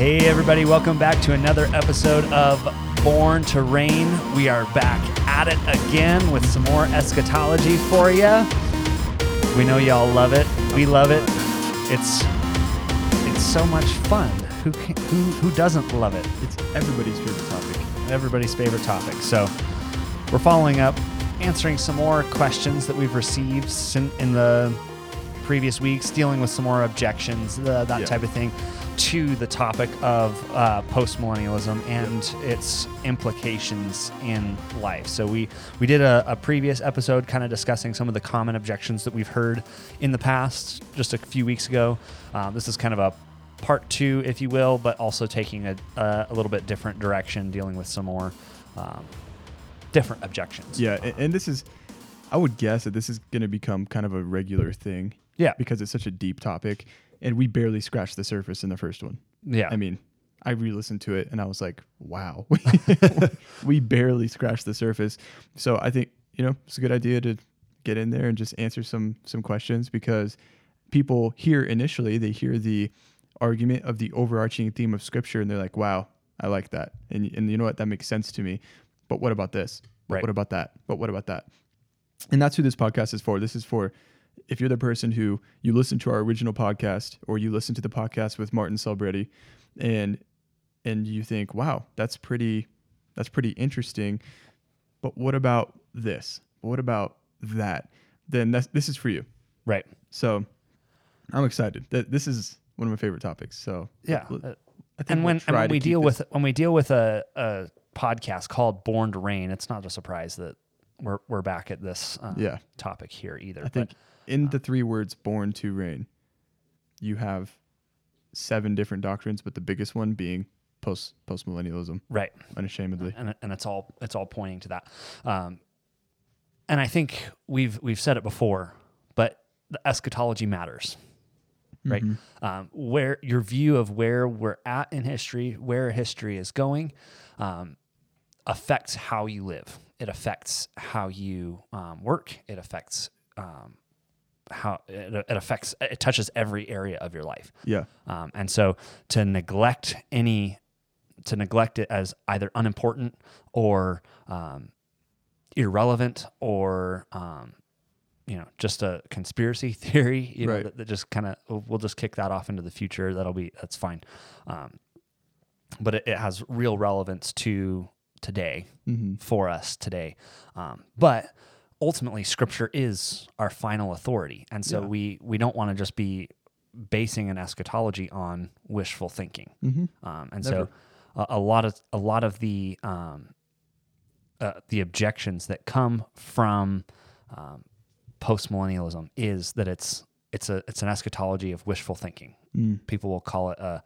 Hey, everybody, welcome back to another episode of Born to Reign. We are back at it again with some more eschatology for you. We know y'all love it. We love it. It's it's so much fun. Who can, who who doesn't love it? It's everybody's favorite topic. Everybody's favorite topic. So we're following up, answering some more questions that we've received sin- in the previous weeks, dealing with some more objections, the, that Yeah. type of thing, to the topic of uh, postmillennialism and its implications in life. So we we did a, a previous episode, kind of discussing some of the common objections that we've heard in the past, just a few weeks ago. Uh, this is kind of a part two, if you will, but also taking a, a, a little bit different direction, dealing with some more um, different objections. Yeah, and, and this is, I would guess that this is going to become kind of a regular thing Yeah. because it's such a deep topic, and we barely scratched the surface in the first one. Yeah. I mean, I re-listened to it and I was like, wow, we barely scratched the surface. So I think you know it's a good idea to get in there and just answer some some questions because people hear initially they hear the argument of the overarching theme of scripture and they're like, wow, I like that, and and you know what that makes sense to me. But what about this? But Right. What about that? But what about that? And that's who this podcast is for. This is for if you're the person who you listen to our original podcast or you listen to the podcast with Martin Selbrede and and you think, wow, that's pretty that's pretty interesting. But what about this? What about that? Then that's, this is for you. right. So I'm excited. That this is one of my favorite topics. So Yeah. Uh, think and we'll when, and when we deal with when we deal with a, a podcast called Born to Reign, it's not a surprise that we're we're back at this uh, Yeah. topic here either. I think in the three words "born to reign," you have seven different doctrines, but the biggest one being post post millennialism, right. unashamedly. and, and it's all it's all pointing to that. Um, and I think we've we've said it before, but the eschatology matters, right? Um, where your view of where we're at in history, where history is going, um, affects how you live. It affects how you um, work. It affects um, how it, it affects. It touches every area of your life. Yeah, Um, and so to neglect any, to neglect it as either unimportant or um, irrelevant or, um, you know, just a conspiracy theory, you know, that, that just kind of, we'll just kick that off into the future. That'll be, that's fine. Um, but it, it has real relevance to today Mm-hmm. for us today. Um, but ultimately, Scripture is our final authority, and so Yeah. we we don't want to just be basing an eschatology on wishful thinking. Mm-hmm. Um, and Never. so, a, a lot of a lot of the um, uh, the objections that come from um, postmillennialism is that it's it's a it's an eschatology of wishful thinking. Mm. People will call it a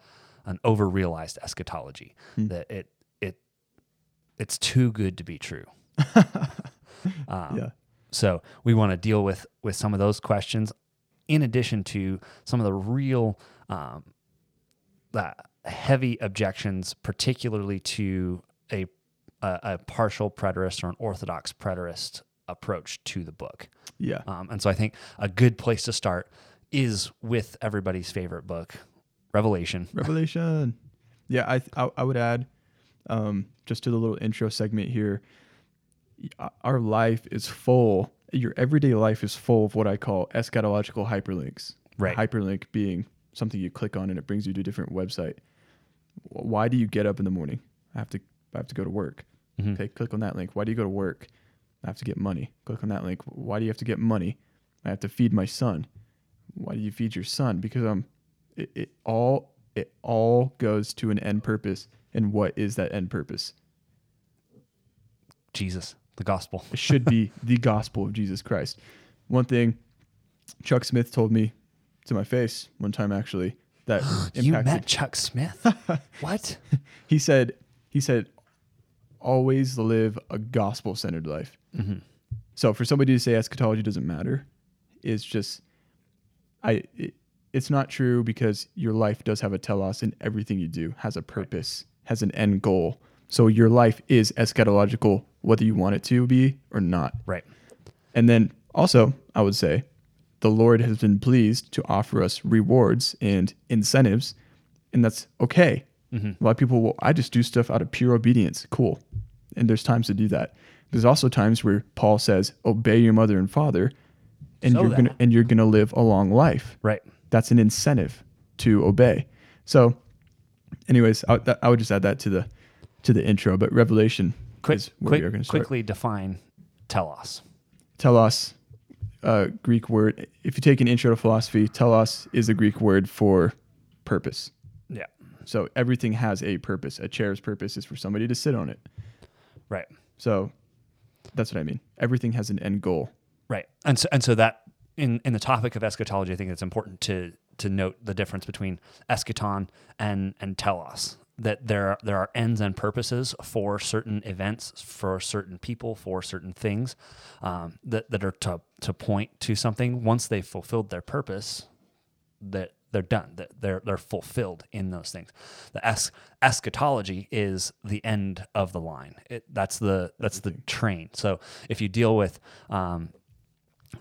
an overrealized eschatology Hmm. that it it it's too good to be true. Um, yeah, so we want to deal with with some of those questions, in addition to some of the real um, uh, heavy objections, particularly to a, a a partial preterist or an orthodox preterist approach to the book. yeah, Um, and so I think a good place to start is with everybody's favorite book, Revelation. Revelation. Yeah, I, I I would add, um, just to the little intro segment here. Our life is full. Your everyday life is full of what I call eschatological hyperlinks. Right. Hyperlink being something you click on and it brings you to a different website. Why do you get up in the morning? I have to. I have to go to work. Mhm. Okay, click on that link. Why do you go to work? I have to get money. Click on that link. Why do you have to get money? I have to feed my son. Why do you feed your son? Because um, it, it all it all goes to an end purpose. And what is that end purpose? Jesus, the gospel. It should be the gospel of Jesus Christ. One thing Chuck Smith told me to my face one time actually that You met Chuck Smith? what? he said he said always live a gospel centered life Mm-hmm. so for somebody to say eschatology doesn't matter is just i it, it's not true because your life does have a telos and everything you do has a purpose has an end goal so your life is eschatological whether you want it to be or not Right. and then also, I would say, the Lord has been pleased to offer us rewards and incentives, and that's okay. Mm-hmm. A lot of people will, I just do stuff out of pure obedience. Cool. And there's times to do that. There's also times where Paul says, obey your mother and father, and So you're gonna and you're gonna live a long life. Right. That's an incentive to obey. So, anyways, I, I would just add that to the to the intro. But Revelation Quick, quick, we are going to quickly define telos. Telos, uh, Greek word. If you take an intro to philosophy, telos is the Greek word for purpose. Yeah. So everything has a purpose. A chair's purpose is for somebody to sit on it. Right. So that's what I mean. Everything has an end goal. Right. And so, and so that in, in the topic of eschatology, I think it's important to to note the difference between eschaton and and telos. That there are, there are ends and purposes for certain events, for certain people, for certain things um, that that are to to point to something. Once they've fulfilled their purpose, that they're done. That they're they're fulfilled in those things. The es- eschatology is the end of the line. It, that's the that's the train. So if you deal with um,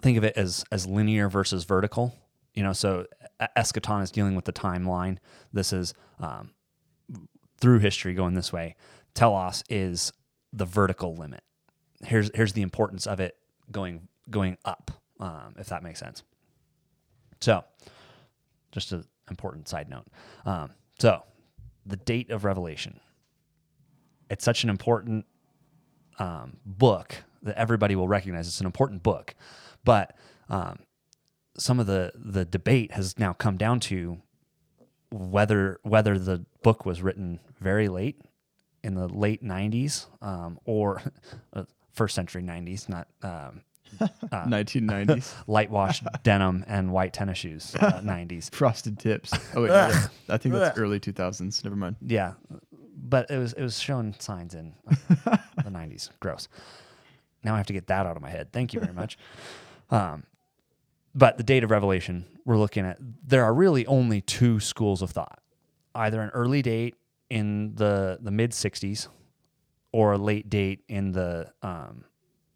think of it as as linear versus vertical. You know, so eschaton is dealing with the timeline. This is um, through history going this way. Telos is the vertical limit. Here's here's the importance of it going going up, um, if that makes sense. So, just an important side note. Um, so, the date of Revelation. It's such an important um, book that everybody will recognize. It's an important book, but um, some of the the debate has now come down to whether whether the book was written very late in the late 90s um, or uh, first century 90s, not um, 1990s. light washed denim and white tennis shoes uh, 90s. Frosted tips. Oh, wait. yeah. I think that's early 2000s. Never mind. Yeah, but it was it was showing signs in uh, the 90s. Gross. Now I have to get that out of my head. Thank you very much. Um, but the date of Revelation, we're looking at. There are really only two schools of thought: either an early date in the the mid 60s, or a late date in the um,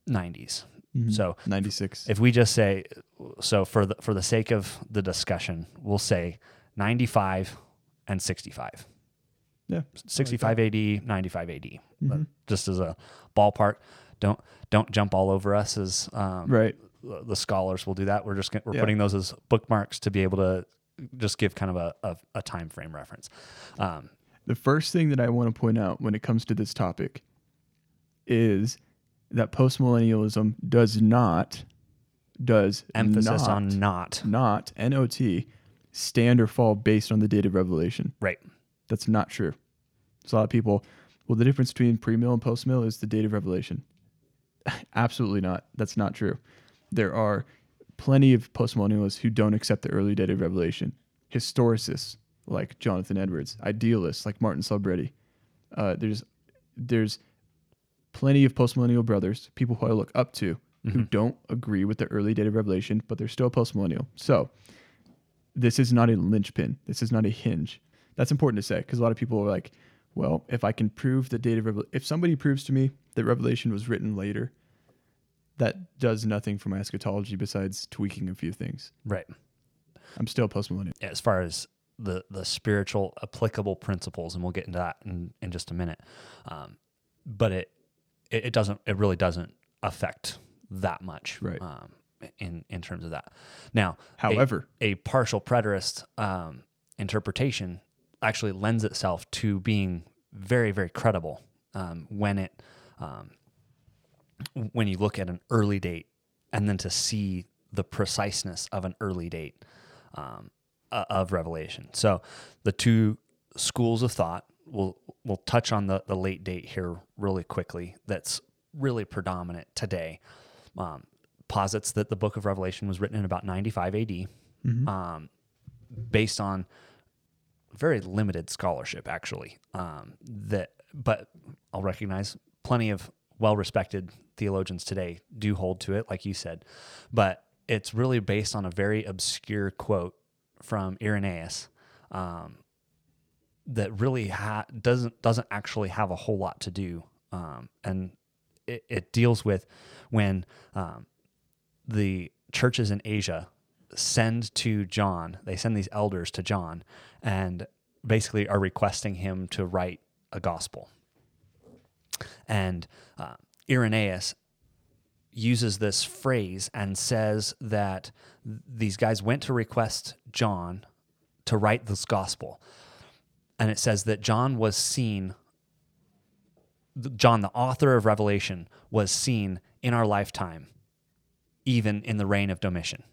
90s. So 96. if we just say so for the for the sake of the discussion, we'll say 95 and 65. yeah. 65 AD, 95 AD. But Just as a ballpark, don't don't jump all over us as um, Right. The scholars will do that. We're just we're Yeah. putting those as bookmarks to be able to just give kind of a, a, a time frame reference. Um, The first thing that I want to point out when it comes to this topic is that postmillennialism does not does emphasis not, on not not not stand or fall based on the date of revelation. right. That's not true. So a lot of people, well, the difference between pre-mill and post-mill is the date of revelation. Absolutely not. That's not true. There are plenty of postmillennialists who don't accept the early date of revelation. Historicists like Jonathan Edwards, idealists like Martin Selbrede. Uh, there's there's plenty of postmillennial brothers, people who I look up to, who don't agree with the early date of revelation, but they're still postmillennial. So this is not a linchpin. This is not a hinge. That's important to say because a lot of people are like, well, if I can prove the date of revelation, if somebody proves to me that Revelation was written later, that does nothing for my eschatology besides tweaking a few things. Right. I'm still postmillennial. as far as the the spiritual applicable principles, and we'll get into that in, in just a minute. Um, but it, it it doesn't it really doesn't affect that much, Right. Um, in in terms of that. Now, a- However- a, partial preterist um, interpretation actually lends itself to being very very credible um, when it um, when you look at an early date and then to see the preciseness of an early date um, uh, of Revelation. So the two schools of thought we'll we'll touch on the the late date here really quickly. That's really predominant today. Um, posits that the book of Revelation was written in about 95 AD, um, based on very limited scholarship actually. Um, that but I'll recognize plenty of well-respected theologians today do hold to it, like you said, but it's really based on a very obscure quote from Irenaeus um, that really ha- doesn't doesn't actually have a whole lot to do, um, and it, it deals with when um, the churches in Asia send to John, they send these elders to John, and basically are requesting him to write a gospel. And uh, Irenaeus uses this phrase and says that these guys went to request John to write this gospel. And it says that John was seen, John, the author of Revelation, was seen in our lifetime, even in the reign of Domitian.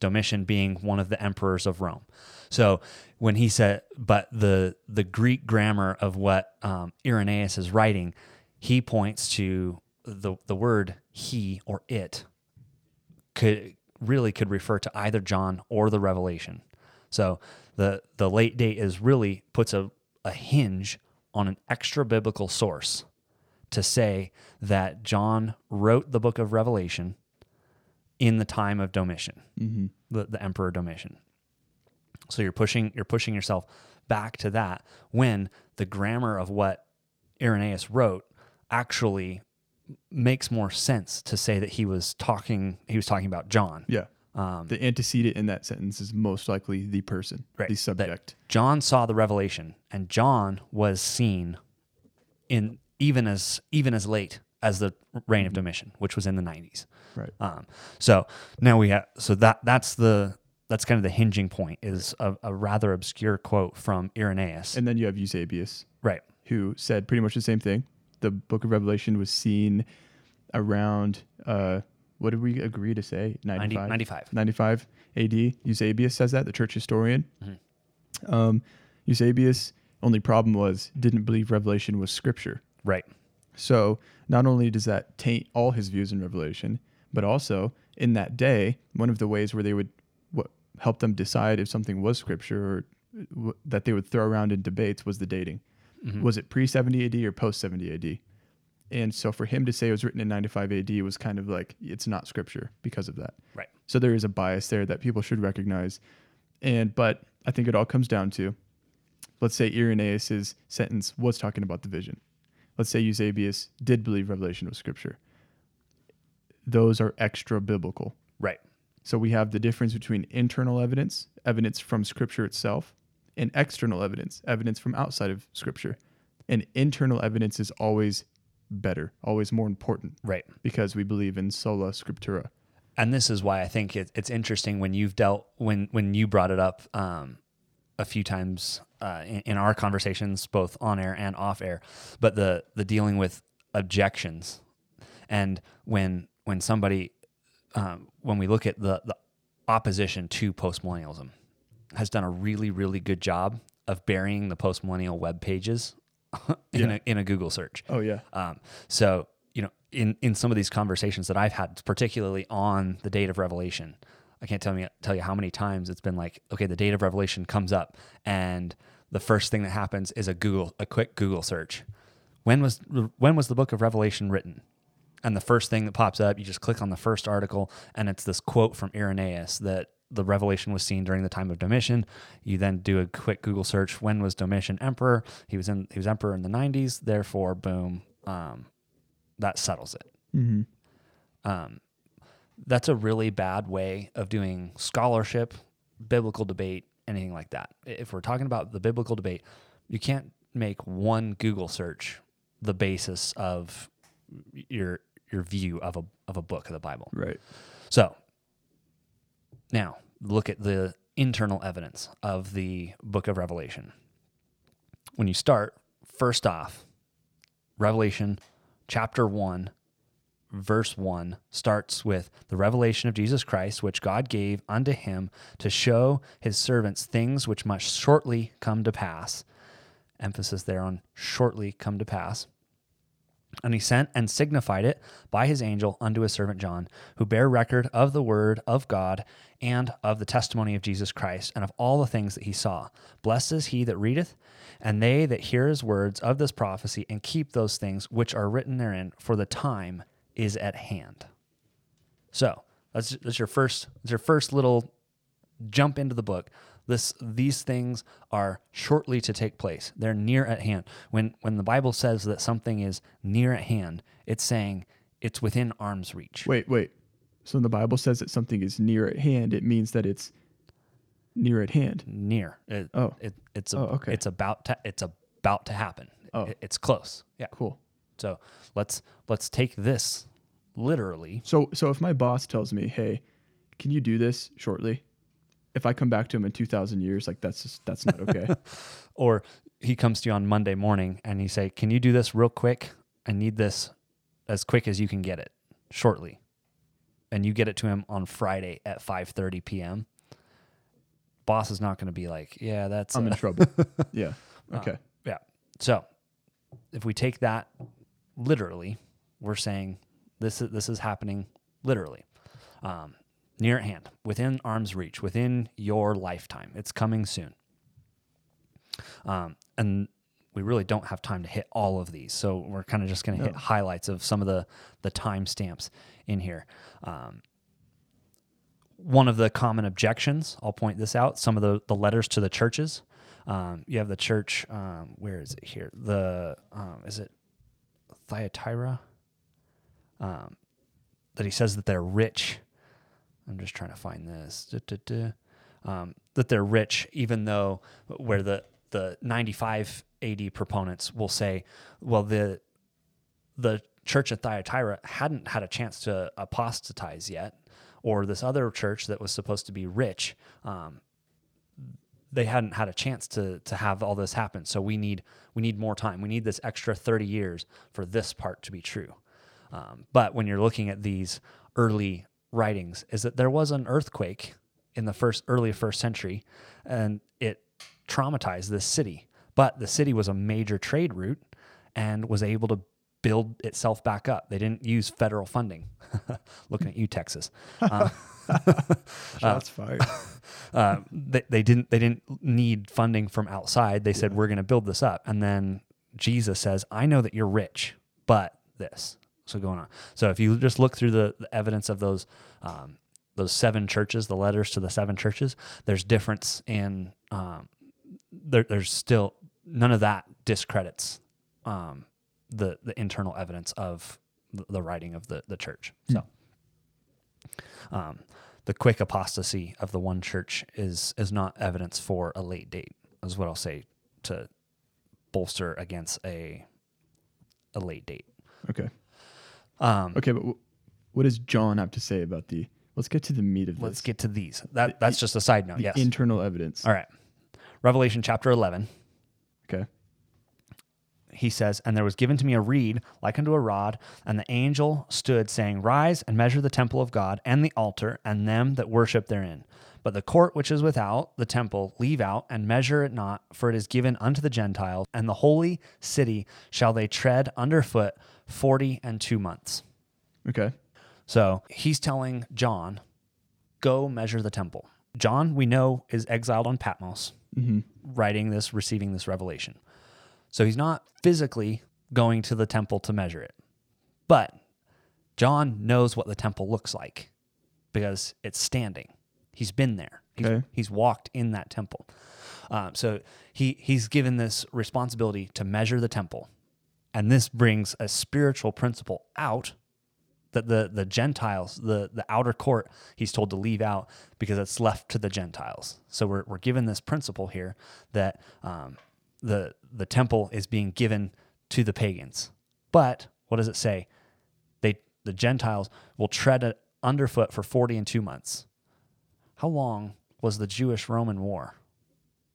Domitian being one of the emperors of Rome. So when he said, but the the Greek grammar of what um, Irenaeus is writing, he points to the the word he or it could really could refer to either John or the Revelation. So the the late date is really puts a, a hinge on an extra biblical source to say that John wrote the book of Revelation in the time of Domitian, Mm-hmm. the, the emperor Domitian. So you're pushing you're pushing yourself back to that when the grammar of what Irenaeus wrote actually makes more sense to say that he was talking he was talking about John. Yeah. Um, The antecedent in that sentence is most likely the person, Right. the subject. John saw the revelation, and John was seen in even as even as late as the reign of Domitian, which was in the 90s. Right. Um, so now we have so that that's the that's kind of the hinging point is a, a rather obscure quote from Irenaeus. And then you have Eusebius, right. who said pretty much the same thing. The book of Revelation was seen around, uh, what did we agree to say? 95? 95. 95 AD. Eusebius says that, the church historian. Mm-hmm. Um, Eusebius, only problem was, didn't believe Revelation was scripture. Right. So not only does that taint all his views in Revelation, but also in that day, one of the ways where they would what help them decide if something was scripture or w- that they would throw around in debates was the dating. Mm-hmm. Was it pre 70 AD or post 70 AD? And so for him to say it was written in 95 AD was kind of like it's not scripture because of that. Right. So there is a bias there that people should recognize. And but I think it all comes down to let's say Irenaeus's sentence was talking about the vision. Let's say Eusebius did believe Revelation was scripture. Those are extra biblical. Right. So we have the difference between internal evidence, evidence from scripture itself, and external evidence, evidence from outside of scripture. And internal evidence is always better, always more important Right. because we believe in sola scriptura. and this is why I think it, it's interesting when you've dealt when when you brought it up um, a few times uh, in, in our conversations, both on air and off air. But the the dealing with objections, and when when somebody um, when we look at the the opposition to postmillennialism, has done a really really good job of burying the postmillennial web pages in Yeah. a in a Google search. Oh yeah. Um, so you know, in in some of these conversations that I've had, particularly on the date of revelation, I can't tell me tell you how many times it's been like, okay, the date of revelation comes up, and the first thing that happens is a Google a quick Google search. When was when was the book of Revelation written? And the first thing that pops up, you just click on the first article, and it's this quote from Irenaeus that the revelation was seen during the time of Domitian. You then do a quick Google search. When was Domitian emperor? He was in he was emperor in the 90s. Therefore, boom, um, that settles it. Mm-hmm. Um, that's a really bad way of doing scholarship, biblical debate, anything like that. If we're talking about the biblical debate, you can't make one Google search the basis of your your view of a of a book of the Bible. Right. So now look at the internal evidence of the book of Revelation. When you start, first off, Revelation chapter 1, verse 1 starts with the revelation of Jesus Christ, which God gave unto him to show his servants things which must shortly come to pass. Emphasis there on shortly come to pass. And he sent and signified it by his angel unto his servant John, who bare record of the word of God and of the testimony of Jesus Christ, and of all the things that he saw. Blessed is he that readeth, and they that hear his words of this prophecy, and keep those things which are written therein, for the time is at hand. So that's that's your first that's your first little jump into the book. This these things are shortly to take place. They're near at hand. When when the Bible says that something is near at hand, it's saying it's within arm's reach. Wait, wait. So when the Bible says that something is near at hand, it means that it's near at hand. near. It, Oh. it, it's a, Oh, okay. it's about to it's about to happen. Oh. It- it's close. Yeah. Cool. So let's let's take this literally. So so if my boss tells me, "Hey, can you do this shortly?" If I come back to him in 2000 years, like that's just that's not okay. Or he comes to you on Monday morning and he say, "Can you do this real quick? I need this as quick as you can get it, shortly." And you get it to him on Friday at 5:30 p.m. Boss is not going to be like, "Yeah, that's I'm uh, in trouble. Yeah. Okay. Yeah. So if we take that literally, we're saying this is this is happening literally. Um, near at hand, within arm's reach, within your lifetime. It's coming soon. Um, and we really don't have time to hit all of these, so we're kind of just going to hit highlights of some of the the time stamps in here. Um, one of the common objections, I'll point this out, some of the, the letters to the churches. Um, you have the church, um, where is it here? The, um, is it Thyatira? Um, that he says that they're rich. I'm just trying to find this. Um, that they're rich, even though where the, the 95 AD proponents will say, well, the, the church at Thyatira hadn't had a chance to apostatize yet, or this other church that was supposed to be rich, um, they hadn't had a chance to to have all this happen. So we need we need more time. We need this extra thirty years for this part to be true. Um, but when you're looking at these early writings, is that there was an earthquake in the first early first century, and it traumatized this city. But the city was a major trade route and was able to build itself back up. They didn't use federal funding. Looking at you, Texas. Uh, Shots fired. uh, they, they didn't they didn't need funding from outside. They said we're going to build this up, and then Jesus says, "I know that you're rich, but this." So going on. So if you just look through the, the evidence of those um, those seven churches, the letters to the seven churches, there's difference in um, there, there's still none of that discredits um, the the internal evidence of the, the writing of the the church. So um, the quick apostasy of the one church is is not evidence for a late date. Is what I'll say to bolster against a a late date. Okay. Um, Okay, but w- what does John have to say about the? Let's get to the meat of this. let's get to these. That that's just a side note. the yes. internal evidence. All right. Revelation chapter eleven. Okay. he says, And there was given to me a reed like unto a rod, and the angel stood, saying, Rise and measure the temple of God, and the altar, and them that worship therein. But the court which is without the temple leave out, and measure it not, for it is given unto the Gentiles, and the holy city shall they tread under foot forty and two months. Okay. So he's telling John, Go measure the temple. John, we know, is exiled on Patmos, mm-hmm. writing this, receiving this revelation. So he's not physically going to the temple to measure it. But John knows what the temple looks like because it's standing. He's been there. He's, Okay. he's walked in that temple. Um, so he he's given this responsibility to measure the temple, and this brings a spiritual principle out that the the Gentiles, the the outer court, he's told to leave out because it's left to the Gentiles. So we're we're given this principle here that um, the the temple is being given to the pagans. But what does it say? They the Gentiles will tread it underfoot for forty and two months. How long was the Jewish Roman War?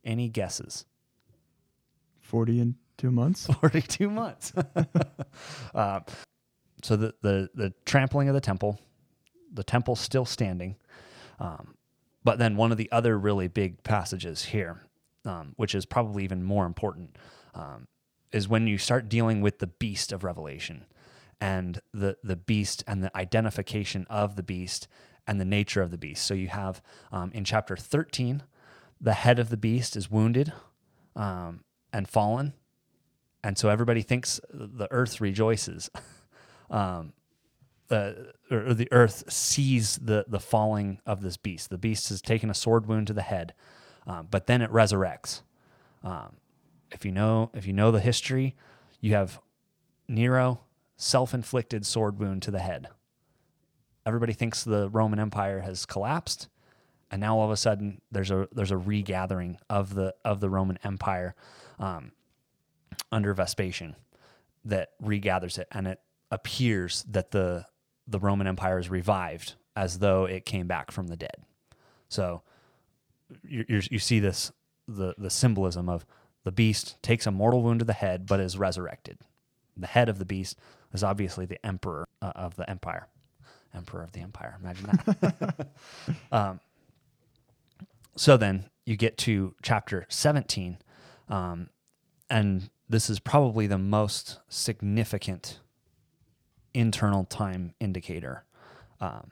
Any guesses? Forty and two months. 42 months. uh, so the, the the trampling of the temple, the temple still standing. Um, but then one of the other really big passages here, um, which is probably even more important, um, is when you start dealing with the beast of Revelation and the the beast and the identification of the beast and the nature of the beast. So you have um, in chapter 13, the head of the beast is wounded um, and fallen, and so everybody thinks the earth rejoices. um, the or the earth sees the the falling of this beast. The beast has taken a sword wound to the head, um, but then it resurrects. Um, if you know if you know the history, you have Nero self-inflicted sword wound to the head. Everybody thinks the Roman Empire has collapsed, and now all of a sudden there's a there's a regathering of the of the Roman Empire um, under Vespasian that regathers it, and it appears that the the Roman Empire is revived as though it came back from the dead. So you you see this the the symbolism of the beast takes a mortal wound to the head, but is resurrected. The head of the beast is obviously the emperor uh, of the empire, emperor of the empire. Imagine that. um, so then you get to chapter 17, um, and this is probably the most significant internal time indicator. Um,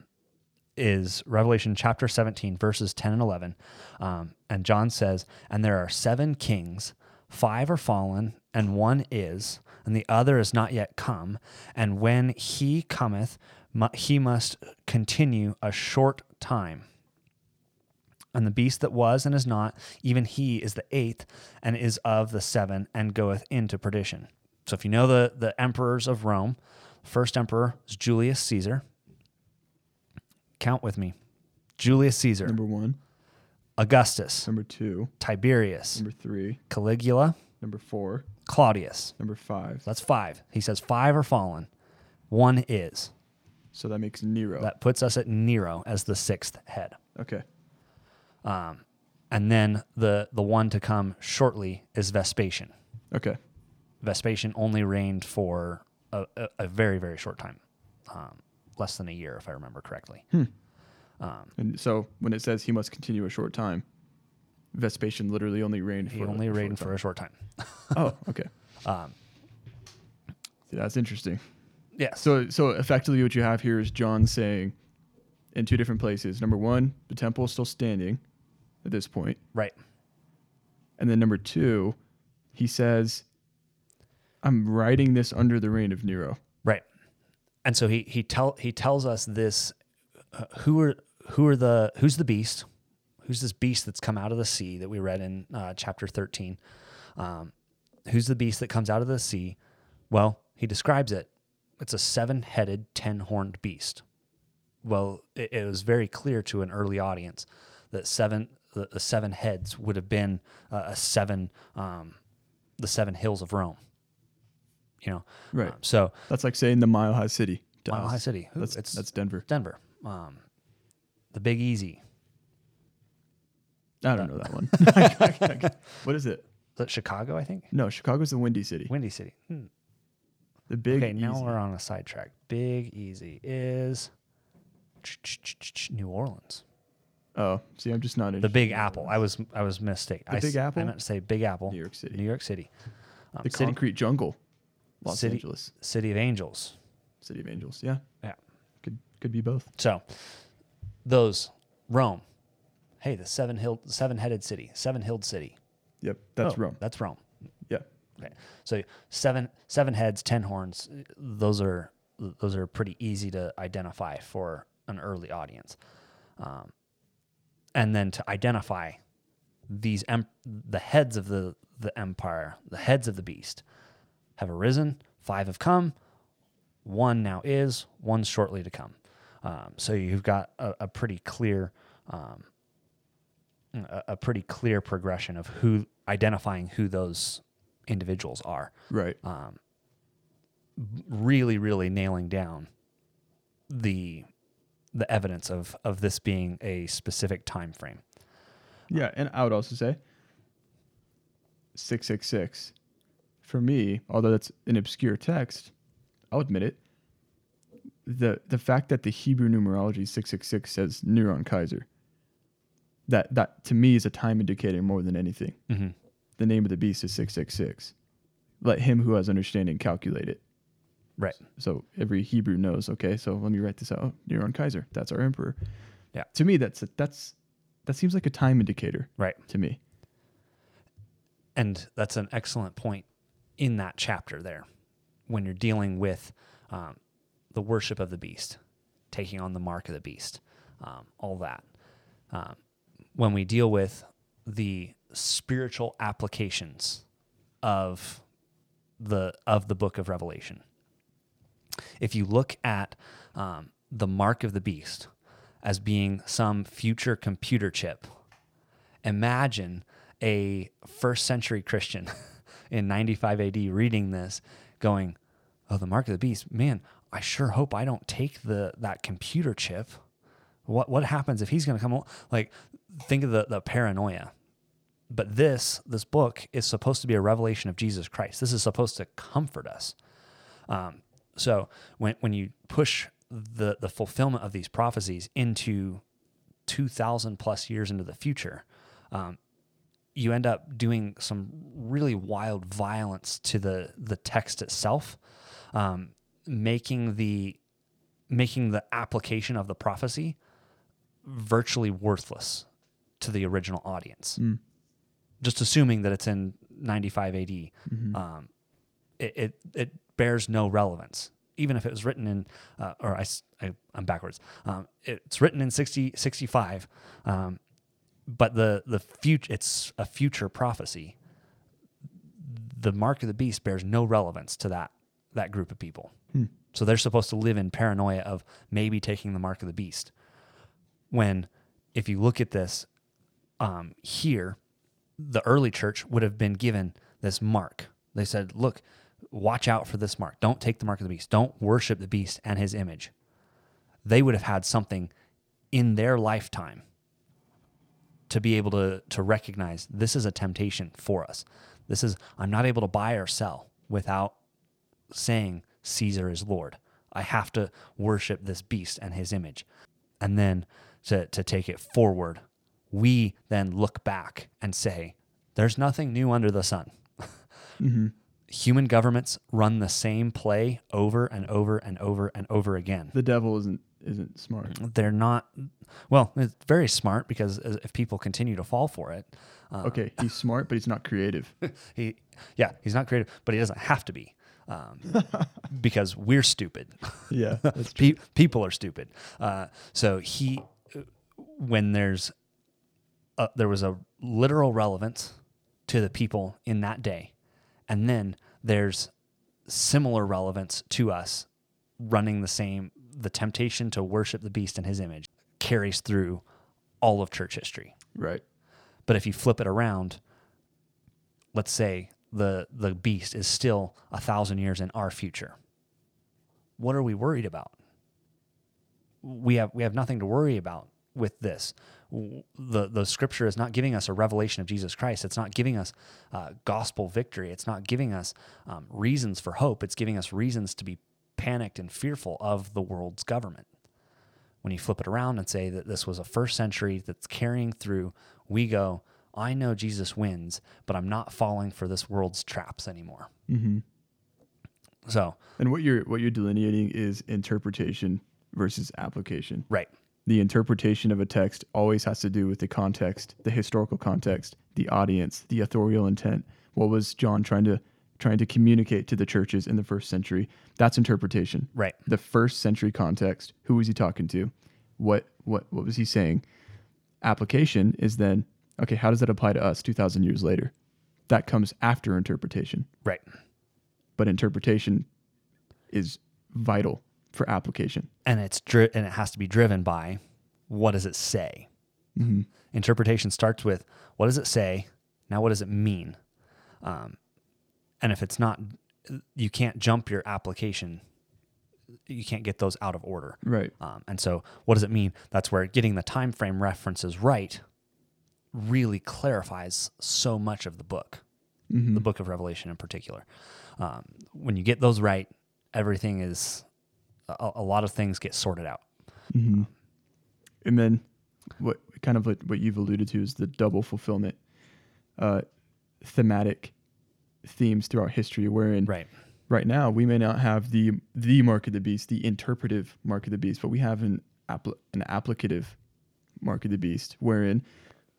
is Revelation chapter 17, verses 10 and 11. Um, and John says, And there are seven kings, five are fallen, and one is, and the other is not yet come. And when he cometh, he must continue a short time. And the beast that was and is not, even he is the eighth, and is of the seven, and goeth into perdition. So if you know the, the emperors of Rome, first emperor is Julius Caesar. Count with me. Julius Caesar, Number one, Augustus, number two, Tiberius, number three, Caligula, number four, Claudius. number five. That's five. He says five are fallen. One is. So that makes Nero. That puts us at Nero as the sixth head. okay. Um, and then the the one to come shortly is Vespasian. Okay. Vespasian only reigned for a, a, a very very short time, um, less than a year if I remember correctly. Um, And so when it says he must continue a short time, Vespasian literally only reigned he for only a reigned short for a short time. time. Oh, okay. Um, See, that's interesting. Yes. So so effectively what you have here is John saying in two different places. Number 1, the temple is still standing at this point. right. And then number 2, he says I'm writing this under the reign of Nero. Right. And so he he tell he tells us this uh, who are who are the who's the beast? Who's this beast that's come out of the sea that we read in uh, chapter 13? Um, who's the beast that comes out of the sea? Well, he describes it. It's a seven-headed, ten-horned beast. Well, it, it was very clear to an early audience that seven the, the seven heads would have been uh, a seven um, the seven hills of Rome. You know, Right. Um, so That's like saying the Mile High City. Mile us. High City. Who- That's it's that's Denver. Denver. Um, the Big Easy. I don't know that one. what is it? Is that Chicago? I think. No, Chicago's the Windy City. Windy City. Hmm. The big Okay, now Easy. we're on a sidetrack. Big Easy is New Orleans. Oh, see, I'm just not The Big Apple. I was I was mistaken. The I, Big s- I Apple? meant to say Big Apple. New York City. New York City. Um, the city, concrete jungle, Los City- Angeles, City of Angels. City of Angels. Yeah, Yeah. could could be both. So those Rome. Hey, the seven hill seven headed city, seven hilled city. Yep, that's Oh, Rome. That's Rome. Okay, so seven seven heads, ten horns. Those are those are pretty easy to identify for an early audience, um, and then to identify these em- the heads of the the empire, the heads of the beast, have arisen. Five have come. One now is. One shortly to come. Um, so you've got a, a pretty clear. Um, a, a pretty clear progression of who identifying who those individuals are right. um, really really nailing down the the evidence of of this being a specific time frame Yeah, and I would also say six six six. For me, although that's an obscure text, I'll admit it. The the fact that the Hebrew numerology six six six says Neron Kaiser. That that to me is a time indicator more than anything. mm-hmm. The name of the beast is six six six. Let him who has understanding calculate it. right So every Hebrew knows. Okay, so let me write this out. Neron Kaiser. That's our emperor. Yeah. To me, that's a, that's that seems like a time indicator right to me. and that's an excellent point in that chapter there when you're dealing with um, the worship of the beast taking on the mark of the beast um, all that um, when we deal with the spiritual applications of the of the book of revelation if you look at um, the mark of the beast as being some future computer chip. Imagine a first century Christian in 95 AD reading this, going, "Oh, the mark of the beast, man! I sure hope I don't take the that computer chip. What what happens if he's going to come? Like, think of the the paranoia. But this this book is supposed to be a revelation of Jesus Christ. This is supposed to comfort us. Um, so when when you push the the fulfillment of these prophecies into 2000 plus years into the future um, you end up doing some really wild violence to the the text itself um, making the making the application of the prophecy virtually worthless to the original audience Mm. Just assuming that it's in 95 AD Mm-hmm. um, it, it it bears no relevance. Even if it was written in uh, or I'm backwards. Um, it's written in 60 65 um, but the the future it's a future prophecy. The mark of the beast bears no relevance to that that group of people. Hmm. so they're supposed to live in paranoia of maybe taking the mark of the beast. When if you look at this um, here the early church would have been given this mark. They said, look, watch out for this mark. Don't take the mark of the beast. Don't worship the beast and his image. They would have had something in their lifetime to be able to, to recognize this is a temptation for us. This is, I'm not able to buy or sell without saying Caesar is Lord. I have to worship this beast and his image. And then to, to take it forward, we then look back and say, there's nothing new under the sun. Mm-hmm. Human governments run the same play over and over and over and over again. The devil isn't isn't smart. They're not, well, it's very smart because if people continue to fall for it, uh, Okay, he's smart, but he's not creative. he, yeah, he's not creative, but he doesn't have to be um, because we're stupid. Yeah. Pe- people are stupid. Uh, so he, when there's, there was a literal relevance to the people in that day, and then there's similar relevance to us running the same. The temptation to worship the beast and his image carries through all of church history. Right. But if you flip it around, let's say the the beast is still a thousand years in our future. What are we worried about? We have we have nothing to worry about with this. The the scripture is not giving us a revelation of Jesus Christ. It's not giving us uh, gospel victory. It's not giving us um, reasons for hope. It's giving us reasons to be panicked and fearful of the world's government when you flip it around and say that this was a first century that's carrying through, we go, I know Jesus wins, but I'm not falling for this world's traps anymore. Mm-hmm. So, And what you're what you're delineating is interpretation versus application. right, The interpretation of a text always has to do with the context, the historical context, the audience, the authorial intent. What was John trying to trying to communicate to the churches in the first century? That's interpretation. right, The first century context. Who was he talking to? What what what was he saying? Application is then okay. How does that apply to us two thousand years later? That comes after interpretation, right. but interpretation is vital for application. And it's dri- and it has to be driven by what does it say? Mm-hmm. Interpretation starts with what does it say? Now, what does it mean? Um, and if it's not, you can't jump your application. You can't get those out of order. Right. Um, and so, what does it mean? That's where getting the time frame references right really clarifies so much of the book, Mm-hmm. the book of Revelation in particular. Um, when you get those right, everything is a, a lot of things get sorted out. Mm-hmm. And then what kind of what, what you've alluded to is the double fulfillment, uh, thematic themes throughout history, wherein Right. right now we may not have the the mark of the beast, the interpretive mark of the beast, but we have an an applicative mark of the beast, wherein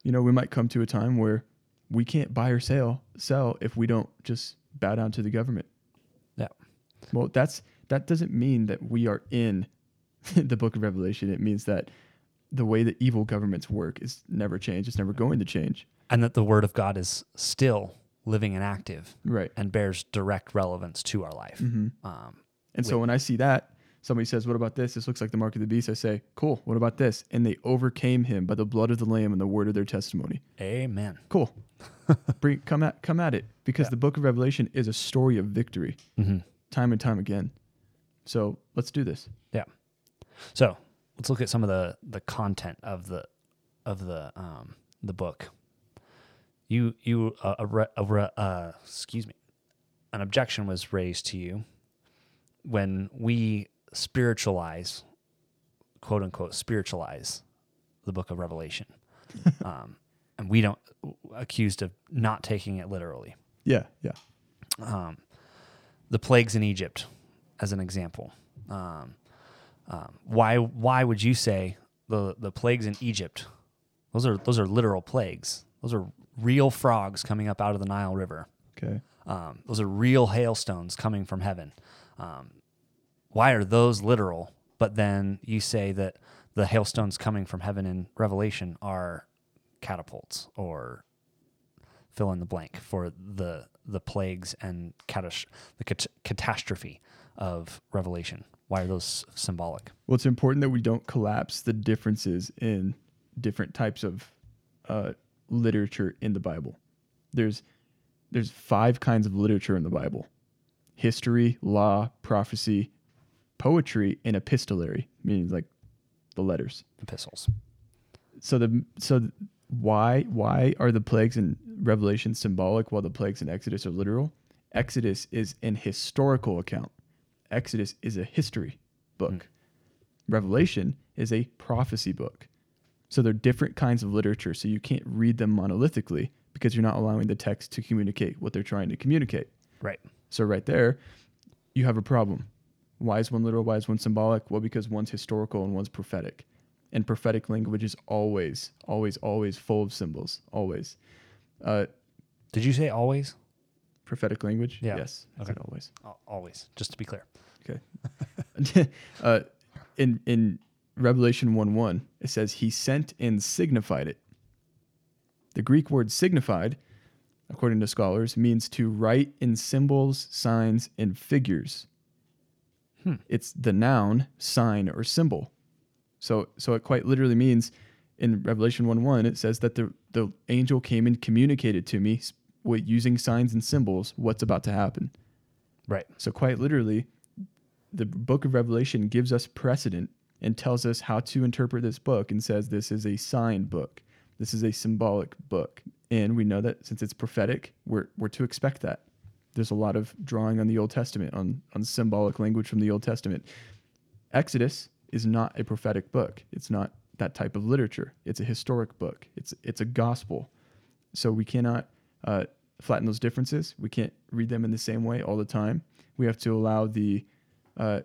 you know we might come to a time where we can't buy or sell sell if we don't just bow down to the government. Yeah. Well, that's that doesn't mean that we are in the book of Revelation. It means that the way that evil governments work is never changed. It's never going to change. And that the word of God is still living and active Right. and bears direct relevance to our life. hmm Um, And so when I see that, somebody says, "What about this? This looks like the mark of the beast." I say, "Cool. What about this?" And they overcame him by the blood of the lamb and the word of their testimony. Amen. Cool. Bring come at come at it because Yeah. the book of Revelation is a story of victory, Mm-hmm. time and time again. So let's do this. Yeah. So let's look at some of the the content of the of the um the book. You you uh, a, re, a re, uh excuse me, an objection was raised to you when we spiritualize, quote unquote, spiritualize the book of Revelation, um, and we don't accused of not taking it literally. Yeah, yeah. Um, the plagues in Egypt, as an example. Um, um, why why would you say the the plagues in Egypt? Those are those are literal plagues. Those are real frogs coming up out of the Nile River. Okay. Um, those are real hailstones coming from heaven. Um, why are those literal? But then you say that the hailstones coming from heaven in Revelation are catapults or fill in the blank for the the plagues and catas- the cat- catastrophe of Revelation. Why are those symbolic? Well, it's important that we don't collapse the differences in different types of uh, literature in the Bible. There's there's five kinds of literature in the Bible: history, law, prophecy, poetry, and epistolary, meaning like the letters. Epistles. So the so th- why why are the plagues in Revelation symbolic while the plagues in Exodus are literal? Exodus is an historical account. Exodus is a history book. Revelation is a prophecy book. So they're different kinds of literature. So you can't read them monolithically because you're not allowing the text to communicate what they're trying to communicate. Right. So right there, you have a problem. Why is one literal? Why is one symbolic? Well, because one's historical and one's prophetic. And prophetic language is always, always, always full of symbols. Always. Uh, Did you say always? Prophetic language? Yeah. Yes. Okay. always. Al- Always. Just to be clear. Okay. uh, in in Revelation 1 1, it says, He sent and signified it. The Greek word signified, according to scholars, means to write in symbols, signs, and figures. Hmm. It's the noun, sign, or symbol. So, so it quite literally means in Revelation 1 1, it says that the, the angel came and communicated to me with using signs and symbols what's about to happen. Right. So, quite literally, the book of Revelation gives us precedent and tells us how to interpret this book and says this is a sign book. This is a symbolic book. And we know that since it's prophetic, we're, we're to expect that. There's a lot of drawing on the Old Testament, on, on symbolic language from the Old Testament. Exodus is not a prophetic book. It's not that type of literature. It's a historic book. It's it's a gospel. So we cannot uh, flatten those differences. We can't read them in the same way all the time. We have to allow the uh,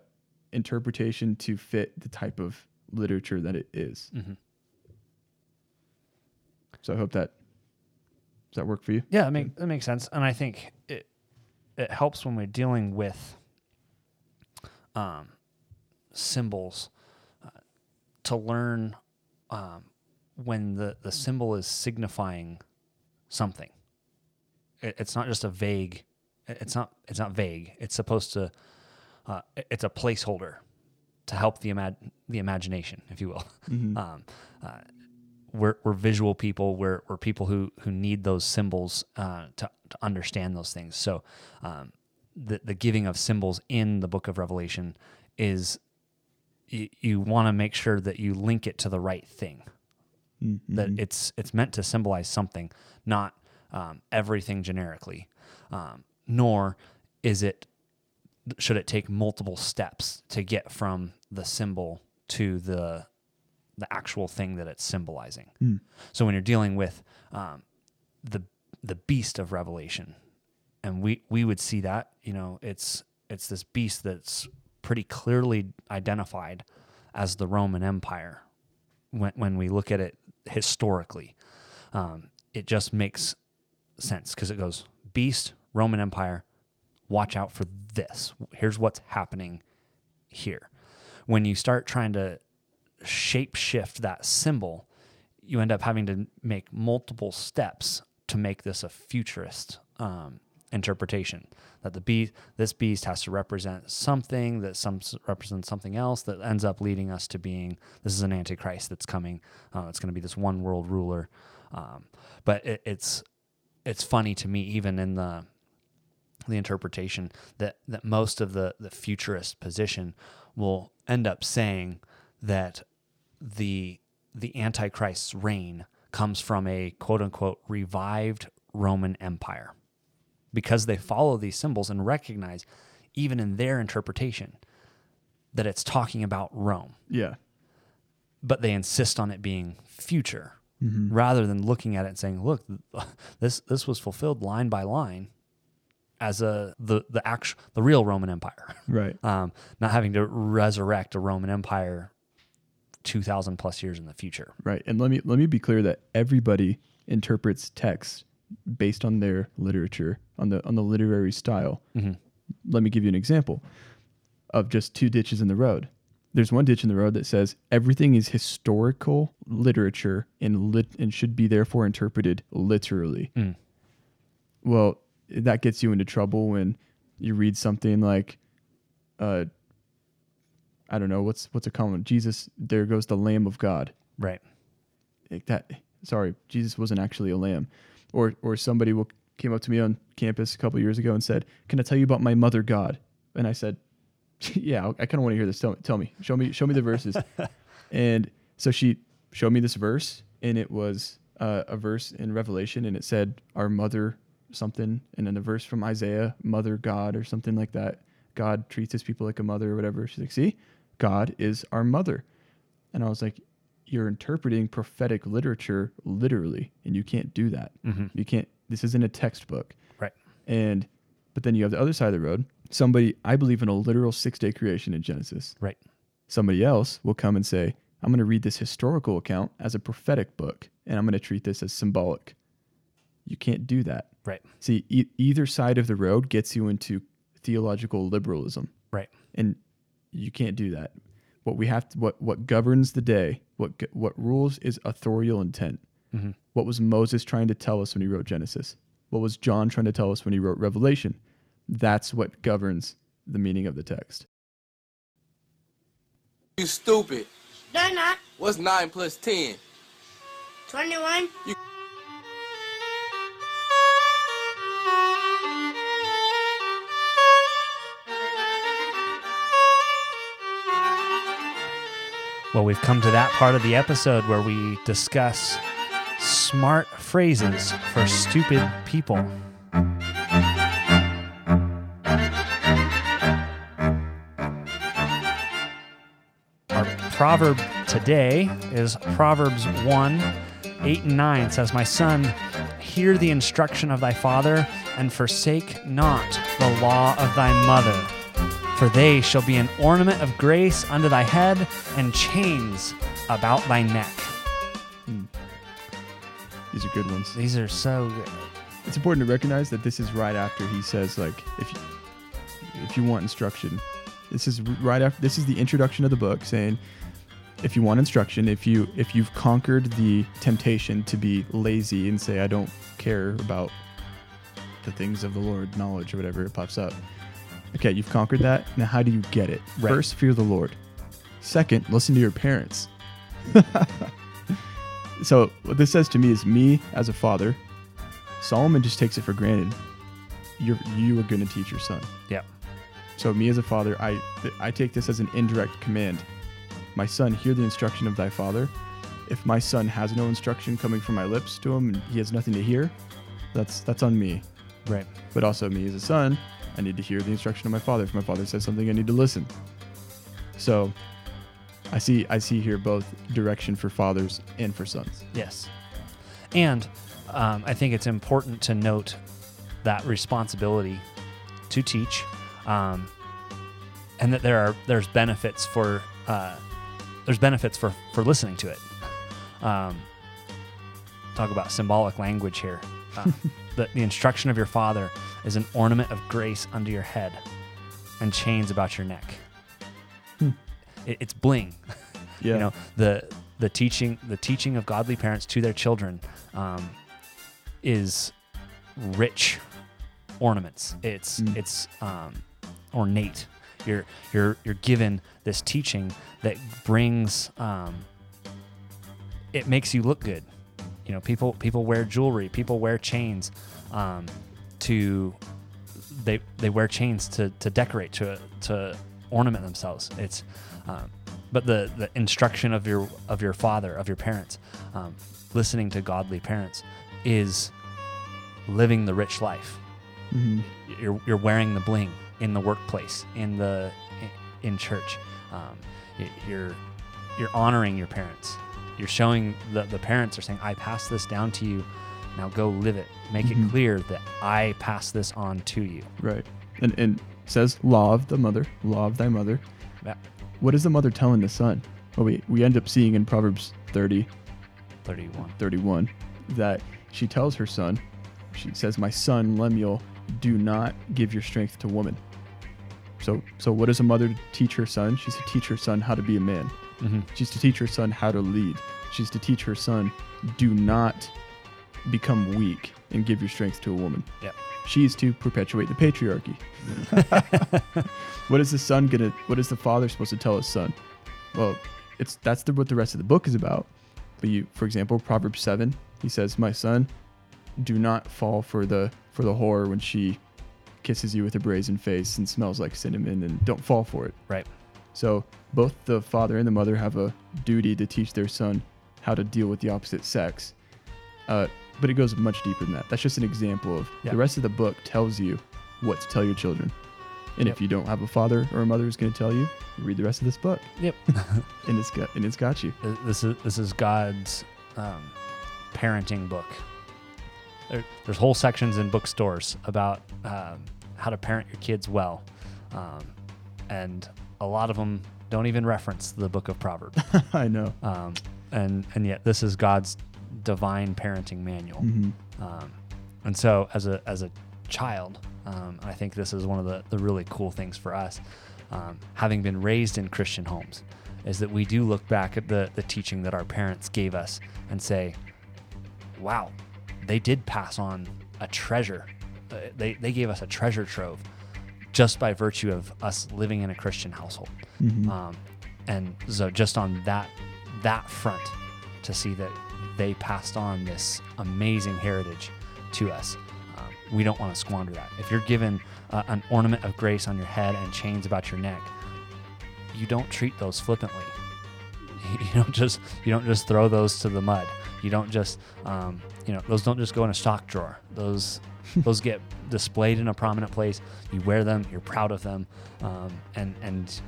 interpretation to fit the type of literature that it is. hmm So I hope that does that work for you? Yeah, that, make, that makes sense, and I think it it helps when we're dealing with um, symbols uh, to learn um, when the the symbol is signifying something. It, it's not just a vague. It's not. It's not vague. It's supposed to. Uh, it's a placeholder to help the imag- the imagination, if you will. Mhm. Um, uh, we're, we're visual people. We're, we're people who, who need those symbols uh, to, to understand those things. So um, the, the giving of symbols in the book of Revelation is you, you want to make sure that you link it to the right thing. Mhm. That it's it's meant to symbolize something, not um, everything generically. Um, nor is it should it take multiple steps to get from the symbol to the the actual thing that it's symbolizing. Mm. So when you're dealing with um, the the beast of Revelation, and we we would see that you know it's it's this beast that's pretty clearly identified as the Roman Empire when when we look at it historically. Um, it just makes sense because it goes beast Roman Empire. Watch out for this. Here's what's happening here. When you start trying to shape shift that symbol, you end up having to make multiple steps to make this a futurist um, interpretation that the beast this beast has to represent something that some represents something else that ends up leading us to being this is an antichrist that's coming uh, it's going to be this one world ruler um, but it, it's it's funny to me even in the the interpretation that that most of the the futurist position will end up saying that the the antichrist's reign comes from a quote unquote revived Roman Empire because they follow these symbols and recognize, even in their interpretation, that it's talking about Rome. Yeah. But they insist on it being future mm-hmm. rather than looking at it and saying, look, this, this was fulfilled line by line as a the the actual the real Roman Empire, right? Um, not having to resurrect a Roman Empire two thousand plus years in the future, right? And let me let me be clear that everybody interprets text based on their literature, on the on the literary style. Mm-hmm. Let me give you an example of just two ditches in the road. There's one ditch in the road that says everything is historical literature and lit and should be therefore interpreted literally. Mm. Well, that gets you into trouble when you read something like, uh, I don't know what's what's a common Jesus. There goes the Lamb of God. Right. Like that. Sorry, Jesus wasn't actually a lamb or or somebody will came up to me on campus a couple years ago and said, "Can I tell you about my mother God?" And I said, "Yeah, I kind of want to hear this. Tell me, tell me, show me, show me the verses." and so she showed me this verse, and it was uh, a verse in Revelation, and it said, "Our mother something," and then a verse from Isaiah, "Mother God" or something like that. God treats his people like a mother or whatever. She's like, "See, God is our mother," and I was like, you're interpreting prophetic literature literally, and you can't do that. Mm-hmm. You can't. This isn't a textbook, right? And but then you have the other side of the road. Somebody, I believe in a literal six day creation in Genesis. Right. Somebody else will come and say, I'm going to read this historical account as a prophetic book, and I'm going to treat this as symbolic. You can't do that. Right. See, e- either side of the road gets you into theological liberalism. Right. And you can't do that what we have to, what what governs the day, what what rules is authorial intent. Mm-hmm. What was Moses trying to tell us when he wrote Genesis? What was John trying to tell us when he wrote Revelation? That's what governs the meaning of the text. You stupid. They're not. What's 9 plus 10? 21. You Well, we've come to that part of the episode where we discuss smart phrases for stupid people. Proverb today is Proverbs 1 8 and 9 says, My son, hear the instruction of thy father, and forsake not the law of thy mother for they shall be an ornament of grace unto thy head and chains about thy neck. Hmm. These are good ones. These are so good. It's important to recognize that this is right after he says, like, if you, if you want instruction, this is right after. This is the introduction of the book, saying, if you want instruction, if you if you've conquered the temptation to be lazy and say, I don't care about the things of the Lord, knowledge or whatever, it pops up Okay, you've conquered that. Now, how do you get it? Right. First, fear the Lord. Second, listen to your parents. so, what this says to me is me as a father, Solomon just takes it for granted. You're you are going to teach your son. Yeah. So, me as a father, I I take this as an indirect command. My son, hear the instruction of thy father. If my son has no instruction coming from my lips to him and he has nothing to hear, that's that's on me. Right. But also me as a son, I need to hear the instruction of my father. If my father says something, I need to listen. So I see I see here both direction for fathers and for sons. Yes. And um, I think it's important to note that responsibility to teach, um, and that there are there's benefits for uh, there's benefits for for listening to it. Um, talk about symbolic language here. Uh, the, the instruction of your father is an ornament of grace under your head and chains about your neck. Hmm. It, it's bling. Yeah. you know the the teaching the teaching of godly parents to their children um, is rich ornaments. It's it's um, ornate. You're you're you're given this teaching that brings um, it makes you look good. You know, people people wear jewelry, people wear chains um, to they they wear chains to to decorate to to ornament themselves. It's um, but the the instruction of your of your father of your parents, um, listening to godly parents, is living the rich life. Mhm. You're you're wearing the bling in the workplace, in the in church. Um, you're you're honoring your parents. You're showing the the parents are saying, "I pass this down to you. Now go live it. Make Mhm. it clear that I pass this on to you." Right. And and says law of the mother, law of thy mother. Yeah. What is the mother telling the son? Well, we, we end up seeing in Proverbs 30, Thirty-one. 31 that she tells her son, she says, My son, Lemuel, do not give your strength to woman. So, so what does a mother teach her son? She's to teach her son how to be a man. Mm-hmm. She's to teach her son how to lead. She's to teach her son, do not become weak and give your strength to a woman. Yep. She is to perpetuate the patriarchy. what is the son gonna? What is the father supposed to tell his son? Well, it's that's the, what the rest of the book is about. But you, for example, Proverbs seven, he says, "My son, do not fall for the for the whore when she kisses you with a brazen face and smells like cinnamon, and don't fall for it." Right. So both the father and the mother have a duty to teach their son how to deal with the opposite sex. Uh, but it goes much deeper than that. That's just an example of Yeah. the rest of the book tells you what to tell your children. And Yep. if you don't have a father or a mother who's going to tell you, read the rest of this book, Yep. and it's got and it's got you. This is this is God's um, parenting book. There, there's whole sections in bookstores about um, how to parent your kids well, um, and a lot of them don't even reference the book of Proverbs. I know. um, and and yet this is God's divine parenting manual. hmm Um, and so as a as a child, um, I think this is one of the, the really cool things for us, um, having been raised in Christian homes, is that we do look back at the the teaching that our parents gave us and say, "Wow, they did pass on a treasure. Uh, they they gave us a treasure trove." Just by virtue of us living in a Christian household, hmm um, and so just on that that front, to see that they passed on this amazing heritage to us, um, we don't want to squander that. If you're given uh, an ornament of grace on your head and chains about your neck, you don't treat those flippantly. You don't just you don't just throw those to the mud. You don't just um, you know those don't just go in a stock drawer. Those those get displayed in a prominent place. You wear them. You're proud of them, um, and and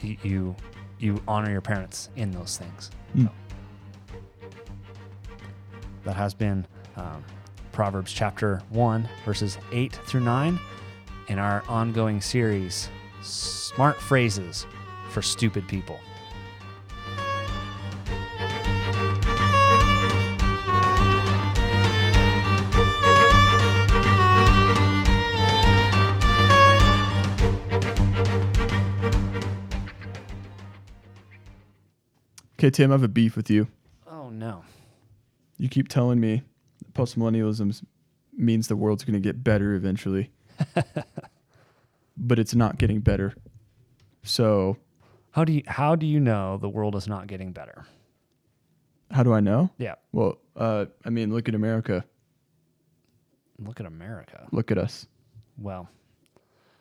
you you honor your parents in those things. Mm. That has been um, Proverbs chapter one, verses eight through nine, in our ongoing series, "Smart Phrases for Stupid People." Okay, Tim, I have a beef with you. Oh no! You keep telling me postmillennialism means the world's going to get better eventually, but it's not getting better. So, How do you how do you know the world is not getting better? how do I know? Yeah, Well, uh, I mean, look at America. look at America. Look at us. Well,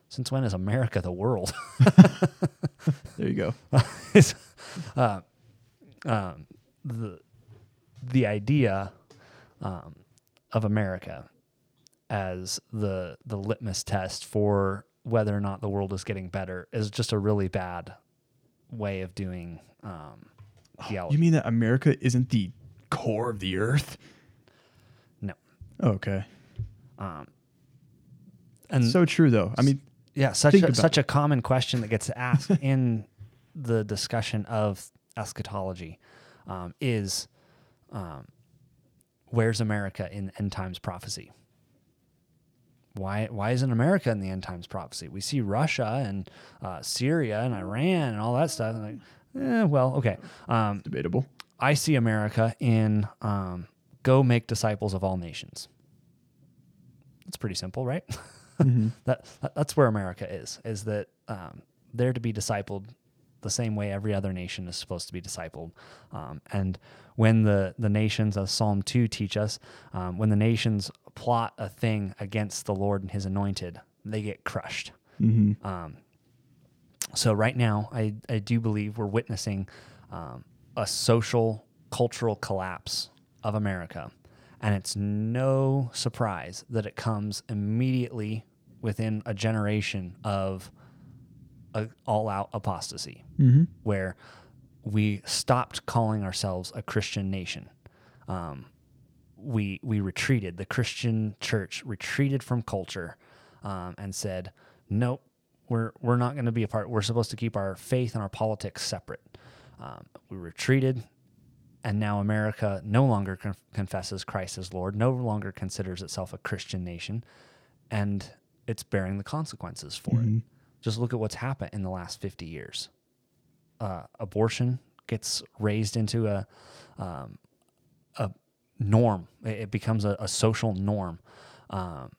since when is America the world? There you go. Uh, um, the the idea um, of America as the the litmus test for whether or not the world is getting better is just a really bad way of doing um, theology. You mean that America isn't the core of the earth? no, Okay. um, and so true, though. I mean, Yeah, such a, such a common question that gets asked in the discussion of eschatology um, is, um, where's America in end times prophecy? Why why isn't America in the end times prophecy? We see Russia and uh, Syria and Iran and all that stuff. And like, eh, well, okay. Um, debatable. I see America in um, go make disciples of all nations. That's pretty simple, right? Mm-hmm. that, that that's where America is. Is that um, they're to be discipled the same way every other nation is supposed to be discipled. Um, and when the the nations, as Psalm two teach us, um, when the nations plot a thing against the Lord and His anointed, they get crushed. Mm-hmm. Um, so right now, I, I do believe we're witnessing um, a social cultural collapse of America, and it's no surprise that it comes immediately within a generation of a all-out apostasy, Mm-hmm. where we stopped calling ourselves a Christian nation. Um, we we retreated. The Christian church retreated from culture um, and said, "Nope, we're we're not going to be a part. We're supposed to keep our faith and our politics separate." Um, we retreated, and now America no longer con- confesses Christ as Lord, no longer considers itself a Christian nation, and it's bearing the consequences for it. Just look at what's happened in the last fifty years. Uh, abortion gets raised into a um, a norm. It, becomes a, a social norm, um,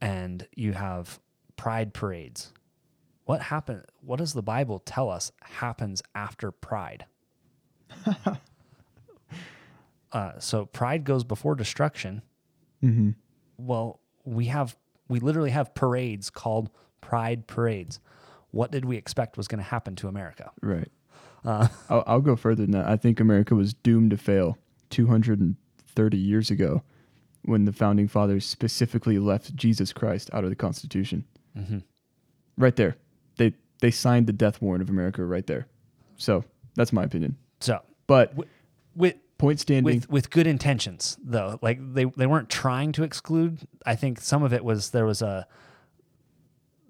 and you have pride parades. What happen? What does the Bible tell us happens after pride? uh, so pride goes before destruction. Mm-hmm. Well, we have we literally have parades called pride parades. What did we expect was going to happen to America? Right. Uh, I'll, I'll go further than that. I think America was doomed to fail 230 years ago when the founding fathers specifically left Jesus Christ out of the Constitution. mhm. Right there. They they signed the death warrant of America right there. So that's my opinion. So But with point standing, with with good intentions though like they they weren't trying to exclude i think some of it was there was a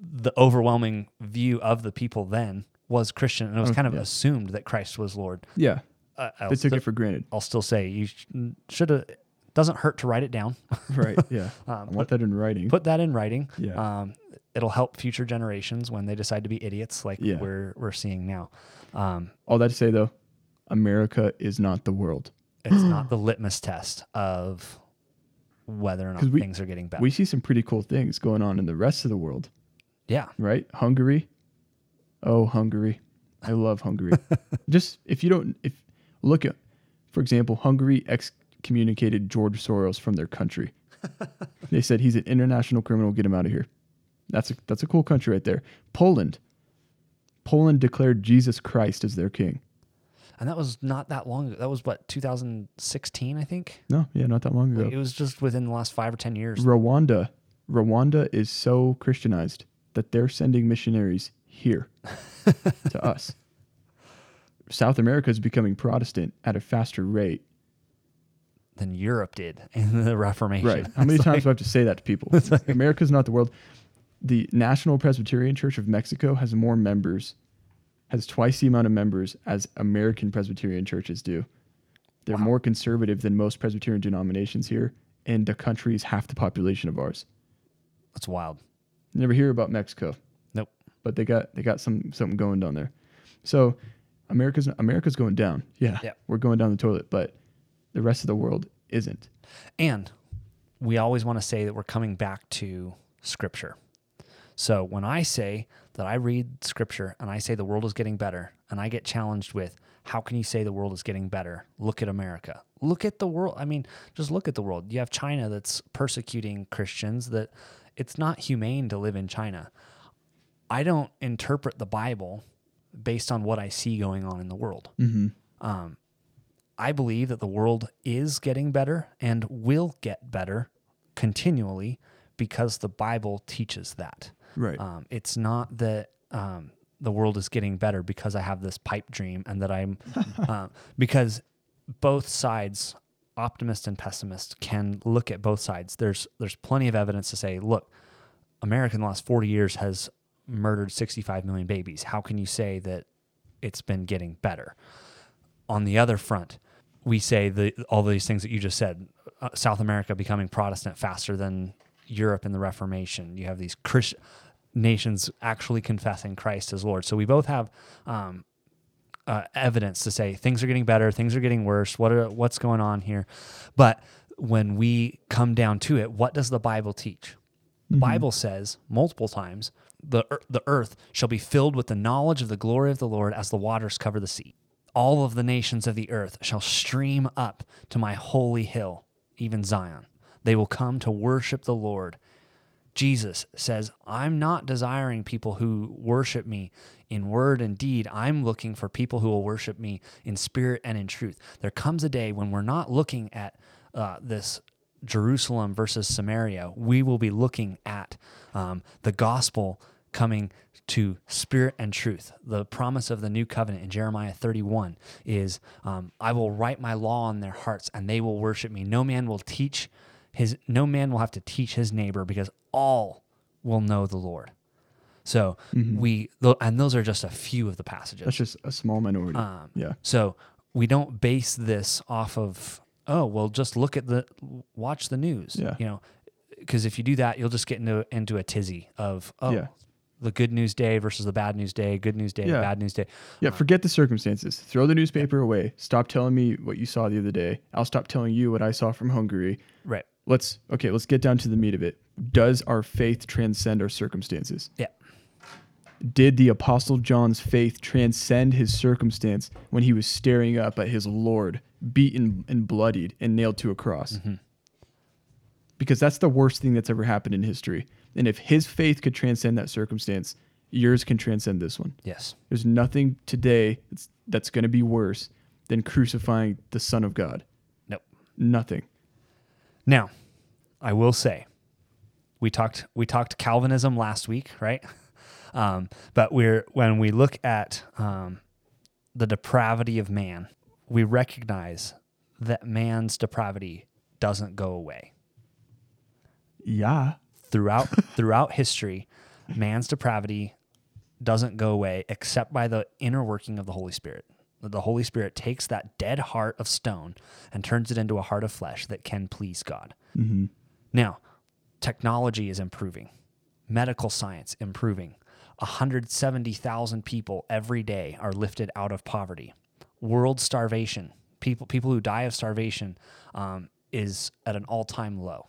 the overwhelming view of the people then was christian and it was Oh, kind of yeah. assumed that christ was lord yeah, uh, I'll, they took it for granted. I'll still say you should have doesn't hurt to write it down Right. Yeah. Um, I want that in writing. put that in writing Yeah. um, it'll help future generations when they decide to be idiots like Yeah. we're we're seeing now um, All that to say though, America is not the world. it's not the litmus test of whether or not we- things are getting better We see some pretty cool things going on in the rest of the world. Yeah right? Hungary. Oh, Hungary. I love Hungary. Just if you don't, if look at, for example, Hungary excommunicated George Soros from their country. they said he's an international criminal. Get him out of here. That's a that's a cool country right there. Poland. Poland declared Jesus Christ as their king. And that was not that long ago. That was what 2016, I think. No, yeah, not that long ago. Like, it was just within the last five or ten years. Rwanda. Rwanda is so Christianized that they're sending missionaries here to us. South America is becoming Protestant at a faster rate. Than Europe did in the Reformation. Right. How many It's times like- do I have to say that to people? America's not the world. The National Presbyterian Church of Mexico has more members, has twice the amount of members as American Presbyterian churches do. They're Wow. more conservative than most Presbyterian denominations here, and the country is half the population of ours. That's wild. Never hear about Mexico. Nope. but they got they got some something going down there. So America's America's going down. Yeah, Yeah. we're going down the toilet, but the rest of the world isn't. And we always want to say that we're coming back to Scripture. So when I say that I read Scripture and I say the world is getting better, and I get challenged with, how can you say the world is getting better? Look at America. Look at the world. I mean, just look at the world. You have China that's persecuting Christians, that it's not humane to live in China. I don't interpret the Bible based on what I see going on in the world. Um, I believe that the world is getting better and will get better continually because the Bible teaches that. Right. Um, it's not that um, the world is getting better because I have this pipe dream and that I'm, uh, because both sides, optimist and pessimist, can look at both sides. There's there's plenty of evidence to say, look, America in the last 40 years has murdered 65 million babies. How can you say that it's been getting better? On the other front, we say the all these things that you just said. Uh, South America becoming Protestant faster than Europe in the Reformation. You have these Christ- nations actually confessing Christ as Lord. So we both have um, uh, evidence to say things are getting better, things are getting worse. What are what's going on here? But when we come down to it, what does the Bible teach? The Bible says multiple times the, the earth shall be filled with the knowledge of the glory of the Lord as the waters cover the sea. All of the nations of the earth shall stream up to my holy hill, even Zion. They will come to worship the Lord. Jesus says, I'm not desiring people who worship me in word and deed. I'm looking for people who will worship me in spirit and in truth. There comes a day when we're not looking at uh, this Jerusalem versus Samaria. We will be looking at um, the gospel coming to spirit and truth. The promise of the new covenant in Jeremiah 31 is um, I will write my law on their hearts and they will worship me. No man will teach his no man will have to teach his neighbor because all will know the Lord. So we and those are just a few of the passages. That's just a small minority. Um, yeah. So we don't base this off of oh well just look at the watch the news. Yeah. You know, because if you do that, you'll just get into into a tizzy of oh Yeah. the good news day versus the bad news day, good news day, Yeah. bad news day. Yeah, forget the circumstances. Throw the newspaper away. Stop telling me what you saw the other day. I'll stop telling you what I saw from Hungary. Right. Let's okay, let's get down to the meat of it. Does our faith transcend our circumstances? Yeah. Did the apostle John's faith transcend his circumstance when he was staring up at his Lord, beaten and bloodied and nailed to a cross? Mm-hmm. Because that's the worst thing that's ever happened in history. And if his faith could transcend that circumstance, yours can transcend this one. Yes. There's nothing today that's, that's going to be worse than crucifying the Son of God. Nope. Nothing. Now, I will say, we talked we talked Calvinism last week, right? Um, but we're when we look at um, the depravity of man, we recognize that man's depravity doesn't go away Yeah. throughout throughout history. Man's depravity doesn't go away except by the inner working of the Holy Spirit. The Holy Spirit takes that dead heart of stone and turns it into a heart of flesh that can please God. Mm-hmm. Now, technology is improving, medical science improving. 170,000 people every day are lifted out of poverty. World starvation, people people who die of starvation, um, is at an all-time low.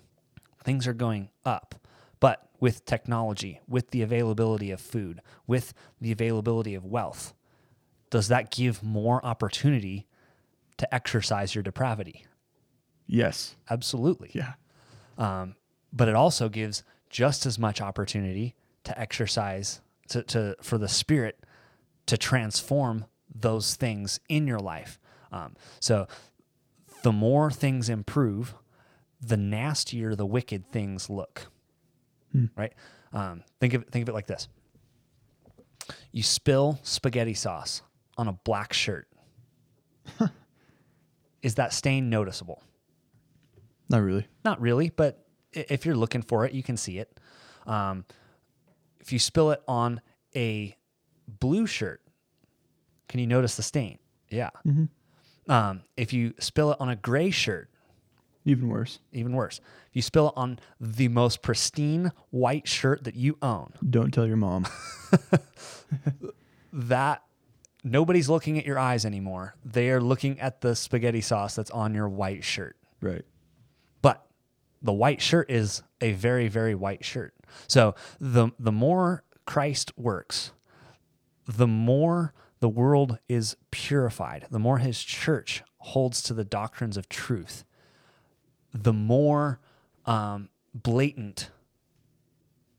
Things are going up, but with technology, with the availability of food, with the availability of wealth, does that give more opportunity to exercise your depravity? Yes. Absolutely Yeah. um, but it also gives just as much opportunity to exercise to, to for the spirit to transform those things in your life. Um, so the more things improve the nastier the wicked things look. Right? Um, think of it, think of it like this. You spill spaghetti sauce on a black shirt. Is that stain noticeable? Not really. not really, but if you're looking for it, you can see it. Um, if you spill it on a blue shirt, can you notice the stain? Yeah. Um, if you spill it on a gray shirt, Even worse. even worse. If you spill it on the most pristine white shirt that you own, Don't tell your mom. that nobody's looking at your eyes anymore. They are looking at the spaghetti sauce that's on your white shirt. right. The white shirt is a very very white shirt. So the the more christ works the more the world is purified the more his church holds to the doctrines of truth the more um, blatant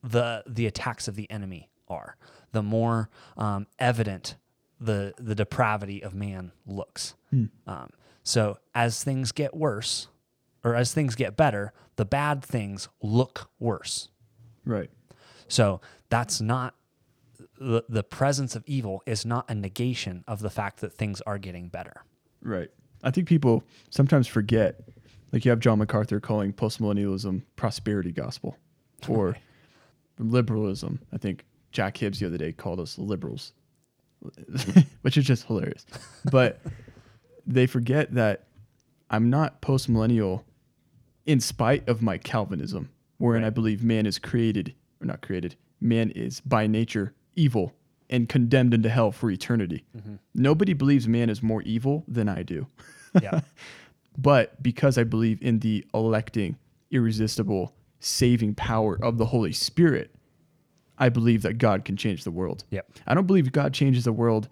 the the attacks of the enemy are the more um, evident the the depravity of man looks. Um, so as things get worse or as things get better the bad things look worse Right. so that's not the, the presence of evil is not a negation of the fact that things are getting better Right. I think people sometimes forget, like you have John MacArthur calling postmillennialism prosperity gospel or liberalism. I think Jack Hibbs the other day called us liberals, which is just hilarious. But they forget that I'm not postmillennial in spite of my Calvinism, wherein I believe man is created, or not created, man is by nature evil and condemned into hell for eternity. Mm-hmm. Nobody believes man is more evil than I do. yeah But because I believe in the electing, irresistible, saving power of the Holy Spirit, I believe that God can change the world. Yep. I don't believe God changes the world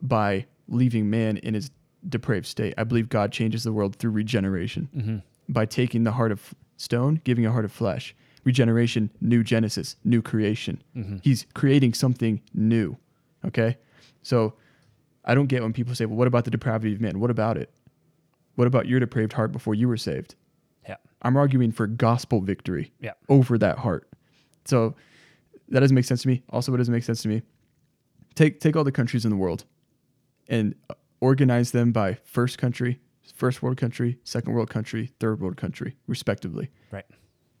by leaving man in his depraved state. I believe God changes the world through regeneration mm-hmm. By taking the heart of stone, giving a heart of flesh. Regeneration, new Genesis, new creation. Mm-hmm. He's creating something new. Okay. So I don't get when people say, well, what about the depravity of man? What about it? What about your depraved heart before you were saved? Yeah. I'm arguing for gospel victory Yeah. over that heart. So that doesn't make sense to me. Also, what doesn't make sense to me, take take all the countries in the world and organize them by first country, first world country, second world country, third world country, respectively. Right.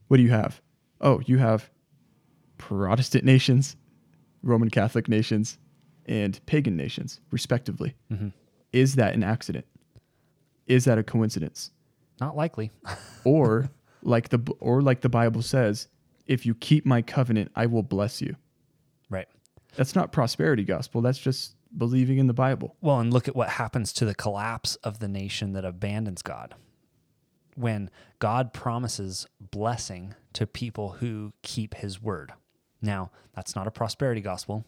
What do you have? Oh, you have Protestant nations, Roman Catholic nations, and pagan nations, respectively. Mm-hmm. Is that an accident? Is that a coincidence? Not likely. or like the or like the Bible says, if you keep my covenant, I will bless you. right. That's not prosperity gospel. That's just believing in the Bible. Well, and look at what happens to the collapse of the nation that abandons God. When God promises blessing to people who keep his word. Now, that's not a prosperity gospel,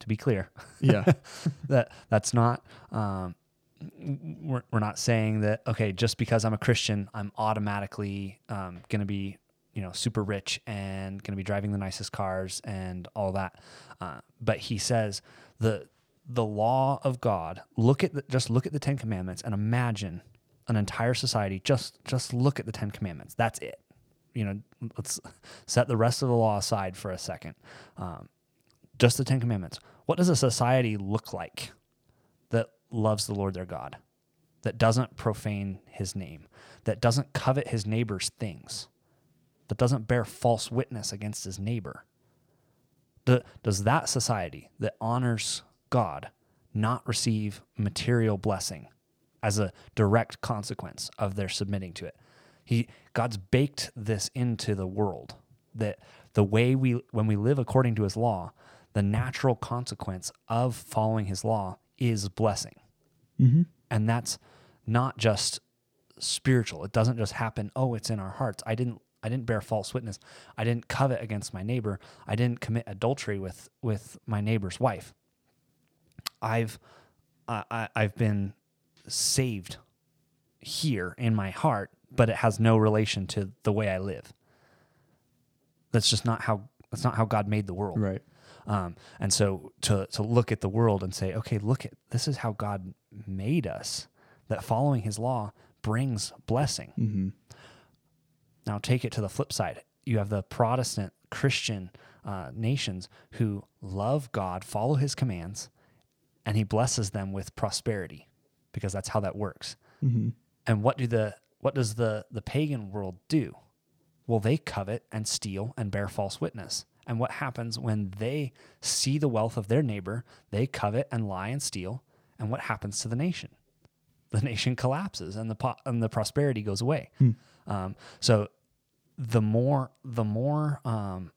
to be clear. Yeah. that that's not um, we're, we're not saying that okay just because i'm a christian i'm automatically um, going to be you know super rich and going to be driving the nicest cars and all that uh, but he says the the law of god look at the, just look at the 10 commandments and imagine an entire society just just look at the 10 commandments that's it you know let's set the rest of the law aside for a second um, just the Ten Commandments. What does a society look like that loves the Lord their God, that doesn't profane his name, that doesn't covet his neighbor's things, that doesn't bear false witness against his neighbor? Does that society that honors God not receive material blessing as a direct consequence of their submitting to it? He God's baked this into the world that the way we when we live according to his law, the natural consequence of following his law is blessing. Mm-hmm. And that's not just spiritual. It doesn't just happen, oh, it's in our hearts. I didn't I didn't bear false witness. I didn't covet against my neighbor. I didn't commit adultery with with my neighbor's wife. I've I, I, I've been saved here in my heart, but it has no relation to the way I live. That's just not how that's not how God made the world. right. Um, and so to to look at the world and say, okay, look at this is how God made us. That following His law brings blessing. Now take it to the flip side. You have the Protestant Christian uh, nations who love God, follow His commands, and He blesses them with prosperity, because that's how that works. And what do the what does the the pagan world do? Well, they covet and steal and bear false witness. And what happens when they see the wealth of their neighbor? They covet and lie and steal. And what happens to the nation? The nation collapses and the po- and the prosperity goes away. Um, so the more the more um,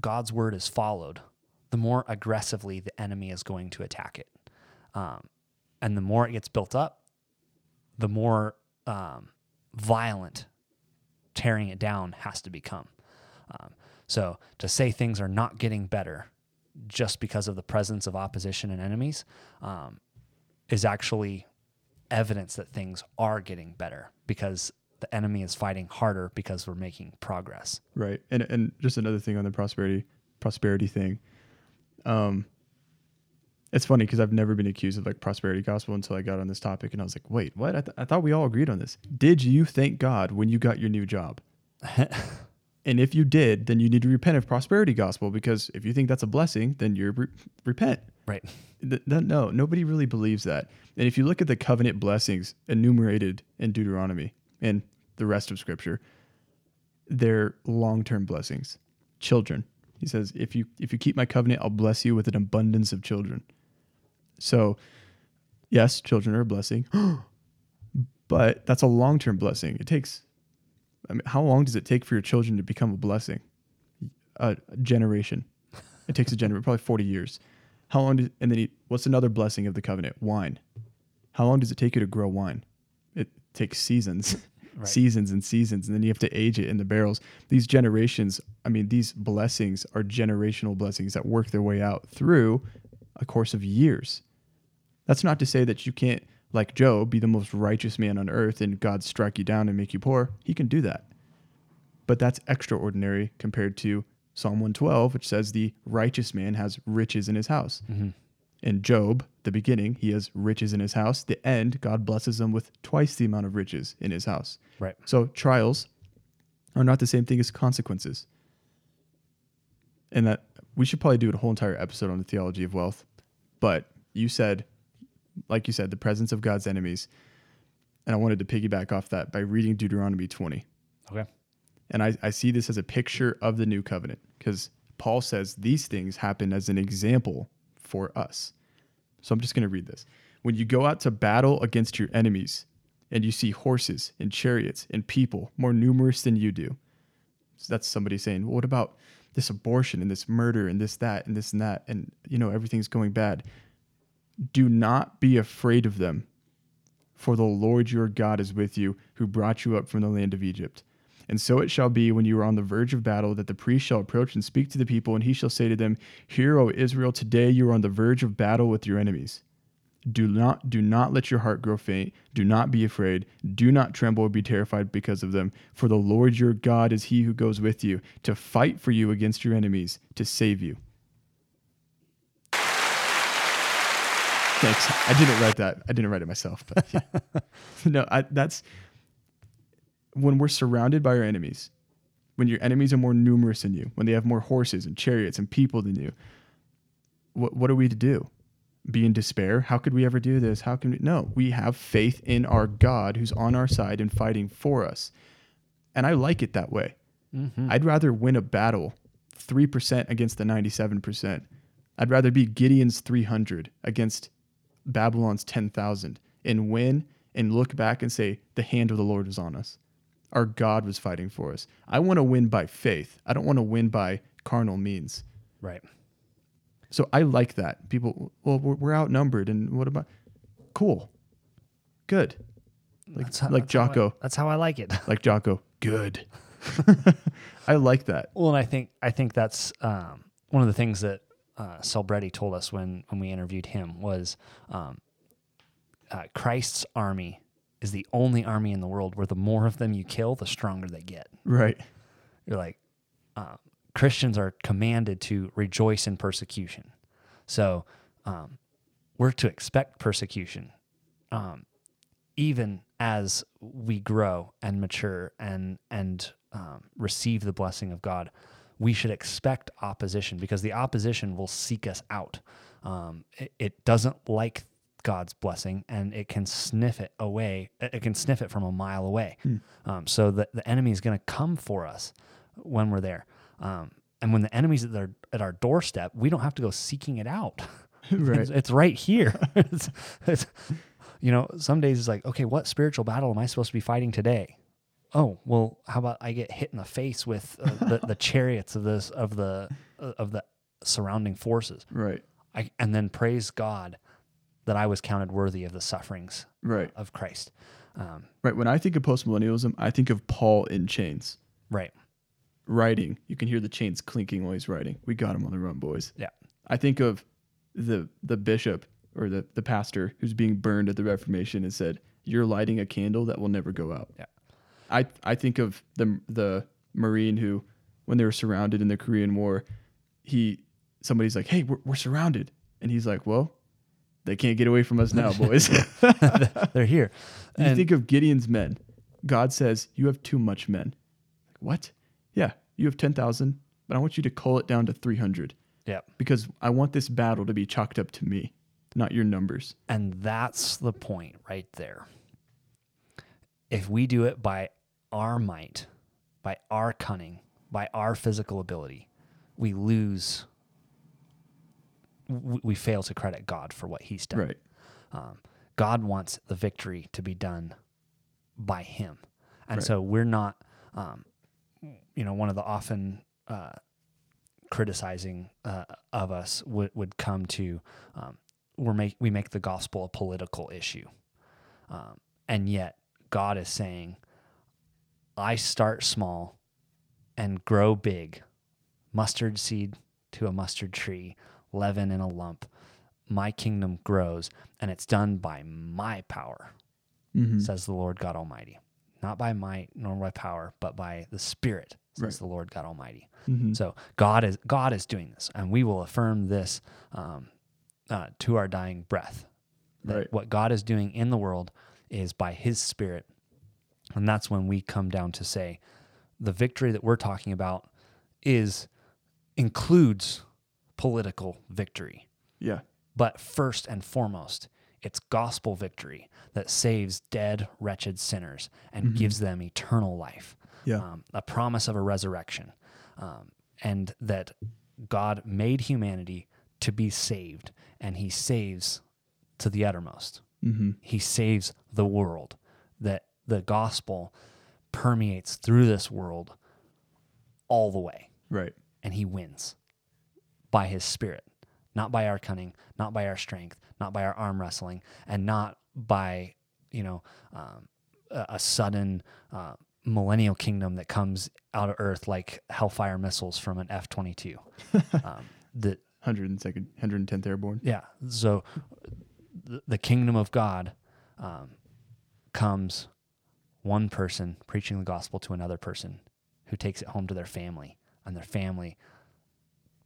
God's word is followed, the more aggressively the enemy is going to attack it. Um, and the more it gets built up, the more um, violent tearing it down has to become. Um, so to say things are not getting better just because of the presence of opposition and enemies um, is actually evidence that things are getting better because the enemy is fighting harder because we're making progress. Right. And and just another thing on the prosperity prosperity thing. Um it's funny because I've never been accused of like prosperity gospel until I got on this topic and I was like, wait, what? I, th- I thought we all agreed on this. Did you thank God when you got your new job? and if you did, then you need to repent of prosperity gospel because if you think that's a blessing, then you're re- repent. Right. Th- th- no, nobody really believes that. And if you look at the covenant blessings enumerated in Deuteronomy and the rest of Scripture, they're long-term blessings. Children, he says, if you if you keep my covenant, I'll bless you with an abundance of children. So, yes, children are a blessing, but that's a long-term blessing. It takes. I mean, how long does it take for your children to become a blessing? A, a generation. It takes a generation, probably forty years. How long? Did, and then he, what's another blessing of the covenant? Wine. How long does it take you to grow wine? It takes seasons. seasons and seasons, and then you have to age it in the barrels. These generations, I mean, these blessings are generational blessings that work their way out through a course of years. That's not to say that you can't, like Job, be the most righteous man on earth and God strike you down and make you poor. He can do that. But that's extraordinary compared to Psalm 112, which says the righteous man has riches in his house. Mm-hmm. And Job, the beginning, he has riches in his house. The end, God blesses him with twice the amount of riches in his house. Right. So trials are not the same thing as consequences. And that we should probably do a whole entire episode on the theology of wealth. But you said, like you said, the presence of God's enemies. And I wanted to piggyback off that by reading Deuteronomy 20. Okay. And I, I see this as a picture of the new covenant because Paul says these things happen as an example for us. So I'm just going to read this. When you go out to battle against your enemies and you see horses and chariots and people more numerous than you do. So that's somebody saying, well, what about this abortion and this murder and this, that, and this and that? And, you know, everything's going bad. Do not be afraid of them, for the Lord your God is with you, who brought you up from the land of Egypt. And so it shall be when you are on the verge of battle that the priest shall approach and speak to the people, and he shall say to them, Hear, O Israel, today you are on the verge of battle with your enemies. Do not do not let your heart grow faint. Do not be afraid. Do not tremble or be terrified because of them. For the Lord your God is he who goes with you to fight for you against your enemies, to save you. Thanks. I didn't write that. I didn't write it myself, but yeah. no, I, that's when we're surrounded by our enemies, when your enemies are more numerous than you, when they have more horses and chariots and people than you, what, what are we to do? Be in despair? How could we ever do this? How can we? No, we have faith in our God who's on our side and fighting for us. And I like it that way. Mm-hmm. I'd rather win a battle 3% against the 97%. I'd rather be Gideon's 300 against Babylon's 10,000 and win and look back and say, the hand of the Lord was on us our God was fighting for us. I want to win by faith. I don't want to win by carnal means. Right. So I like that. People, well, we're, we're outnumbered, and what about? Cool, good. Like how, like that's how I- Jocko, that's how I like it. like Jocko, good. I like that. Well, and I think I think that's um, one of the things that uh, Selbrede told us when when we interviewed him was um, uh, Christ's army is the only army in the world where the more of them you kill, the stronger they get. Right. You're like uh, Christians are commanded to rejoice in persecution, so um, we're to expect persecution, um, even as we grow and mature and and um, receive the blessing of God. We should expect opposition because the opposition will seek us out. Um, it, it doesn't like God's blessing and it can sniff it away. It can sniff it from a mile away. Um, so the, the enemy is going to come for us when we're there. Um, and when the enemy's at, their, at our doorstep, we don't have to go seeking it out. Right. it's, it's right here. it's, it's, you know, some days it's like, okay, what spiritual battle am I supposed to be fighting today? Oh, well, how about I get hit in the face with uh, the, the chariots of this of the uh, of the surrounding forces, Right. I, and then praise God that I was counted worthy of the sufferings Right. of Christ. Um, Right. When I think of postmillennialism, I think of Paul in chains, right. writing. You can hear the chains clinking while he's writing. We got him on the run, boys. Yeah. I think of the the bishop or the, the pastor who's being burned at the Reformation and said, You're lighting a candle that will never go out. Yeah. I I think of the the Marine who, when they were surrounded in the Korean War, he somebody's like, Hey, we're, we're surrounded. And he's like, Well, they can't get away from us now, boys. They're here. you And- think of Gideon's men. God says, You have too much men. What? Yeah, you have 10,000, but I want you to cull it down to 300 yeah. because I want this battle to be chalked up to me, not your numbers. And that's the point right there. If we do it by our might, by our cunning, by our physical ability, we lose, we, we fail to credit God for what He's done. Right. Um, God wants the victory to be done by Him. And Right. so we're not, um, you know, one of the often uh, criticizing uh, of us would, would come to um, we're make, we make the gospel a political issue. Um, and yet God is saying, I start small and grow big, mustard seed to a mustard tree, leaven in a lump. My kingdom grows, and it's done by my power, Mm-hmm. says the Lord God Almighty. Not by might nor by power, but by the Spirit, says Right. the Lord God Almighty. Mm-hmm. So God is God is doing this, and we will affirm this um, uh, to our dying breath. That Right. What God is doing in the world is by His Spirit, and that's when we come down to say, the victory that we're talking about is includes political victory, Yeah. but first and foremost, it's gospel victory that saves dead, wretched sinners and gives them eternal life. Yeah. Um, a promise of a resurrection, um, and that God made humanity to be saved, and He saves to the uttermost. Mm-hmm. He saves the world. That the gospel permeates through this world all the way Right. and he wins by his spirit, not by our cunning, not by our strength, not by our arm wrestling, and not by you know um, a, a sudden uh, millennial kingdom that comes out of earth like hellfire missiles from an F twenty two. Um, That 102nd, 110th Airborne. yeah, so the, the kingdom of God um, comes one person preaching the gospel to another person who takes it home to their family, and their family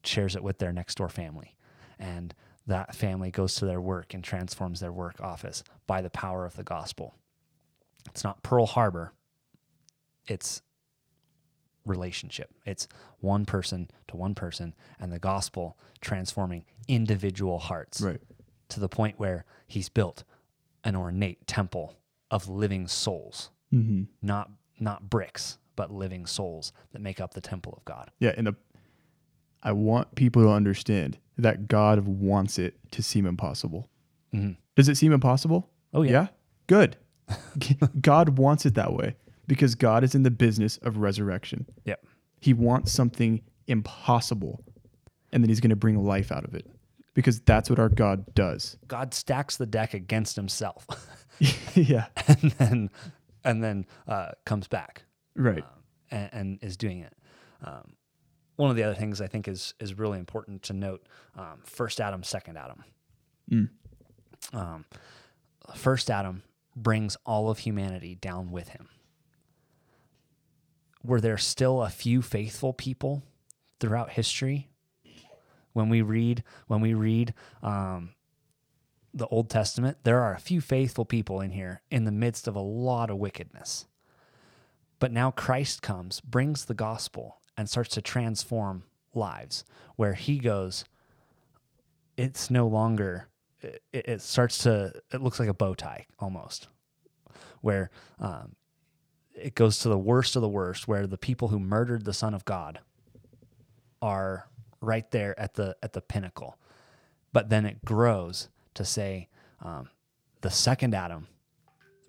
shares it with their next door family. And that family goes to their work and transforms their work office by the power of the gospel. It's not Pearl Harbor, it's relationship. It's one person to one person, and the gospel transforming individual hearts Right. to the point where he's built an ornate temple of living souls, Mm-hmm. not not bricks, but living souls that make up the temple of God. Yeah. And the, I want people to understand that God wants it to seem impossible. Mhm. Does it seem impossible? Oh, yeah. Good. God wants it that way because God is in the business of resurrection. Yep. He wants something impossible and then he's going to bring life out of it because that's what our God does. God stacks the deck against himself yeah. and then and then uh, comes back Right. and, and is doing it. Um, one of the other things I think is is really important to note: um, first Adam, second Adam. Mm. Um, first Adam brings all of humanity down with him. Were there still a few faithful people throughout history? When we read, when we read um, the Old Testament, there are a few faithful people in here in the midst of a lot of wickedness. But now Christ comes, brings the gospel, and starts to transform lives where he goes, it's no longer, it, it starts to, it looks like a bow tie almost, where um, it goes to the worst of the worst, where the people who murdered the Son of God are right there at the at the pinnacle. But then it grows to say um, the second Adam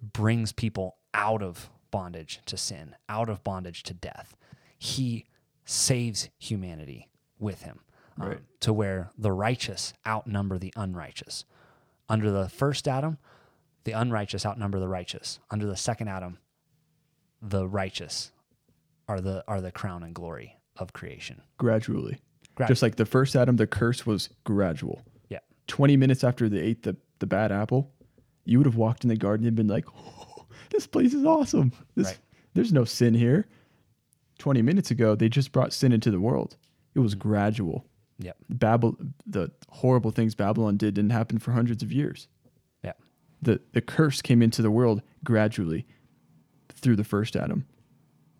brings people out of bondage to sin, out of bondage to death. He saves humanity with him um, Right. to where the righteous outnumber the unrighteous. Under the first Adam, the unrighteous outnumber the righteous. Under the second Adam, the righteous are the are the crown and glory of creation. Gradually. Grad- Just like the first Adam, the curse was gradual. Yeah. 20 minutes after they ate the, the bad apple, you would have walked in the garden and been like, oh, this place is awesome. This, Right. There's no sin here. 20 minutes ago, they just brought sin into the world. It was mm-hmm. gradual. Yep. Babel, the horrible things Babylon did didn't happen for hundreds of years. Yeah. The, the curse came into the world gradually through the first Adam.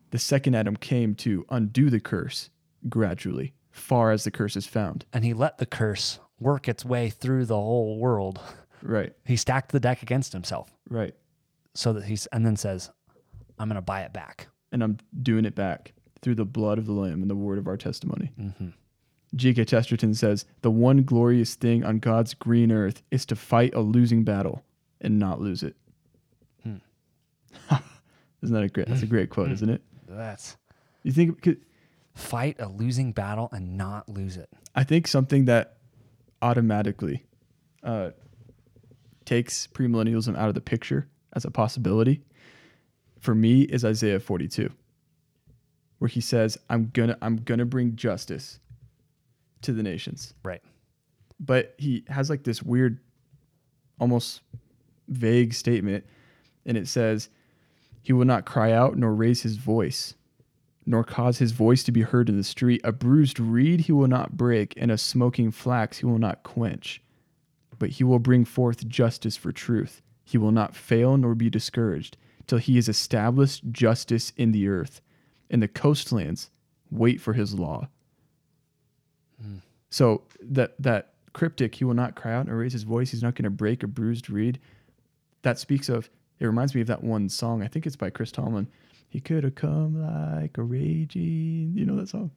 The second Adam came to undo the curse gradually, far as the curse is found. And he let the curse work its way through the whole world. Right, He stacked the deck against himself right. so that he's and then says, I'm going to buy it back. And I'm doing it back through the blood of the Lamb and the word of our testimony. Mm-hmm. G.K. Chesterton says, The one glorious thing on God's green earth is to fight a losing battle and not lose it. Hmm. isn't that a great? That's a great quote, isn't it? That's You think? 'cause fight a losing battle and not lose it. I think something that automatically uh, takes premillennialism out of the picture as a possibility for me is Isaiah 42 where he says I'm going to I'm going to bring justice to the nations. Right. But he has like this weird almost vague statement and it says he will not cry out nor raise his voice nor cause his voice to be heard in the street. A bruised reed he will not break, and a smoking flax he will not quench. But he will bring forth justice for truth. He will not fail nor be discouraged, till he has established justice in the earth. And the coastlands wait for his law. Hmm. So that that cryptic, he will not cry out or raise his voice. He's not going to break a bruised reed. That speaks of. It reminds me of that one song. I think it's by Chris Tomlin. He could have come like a raging. You know that song?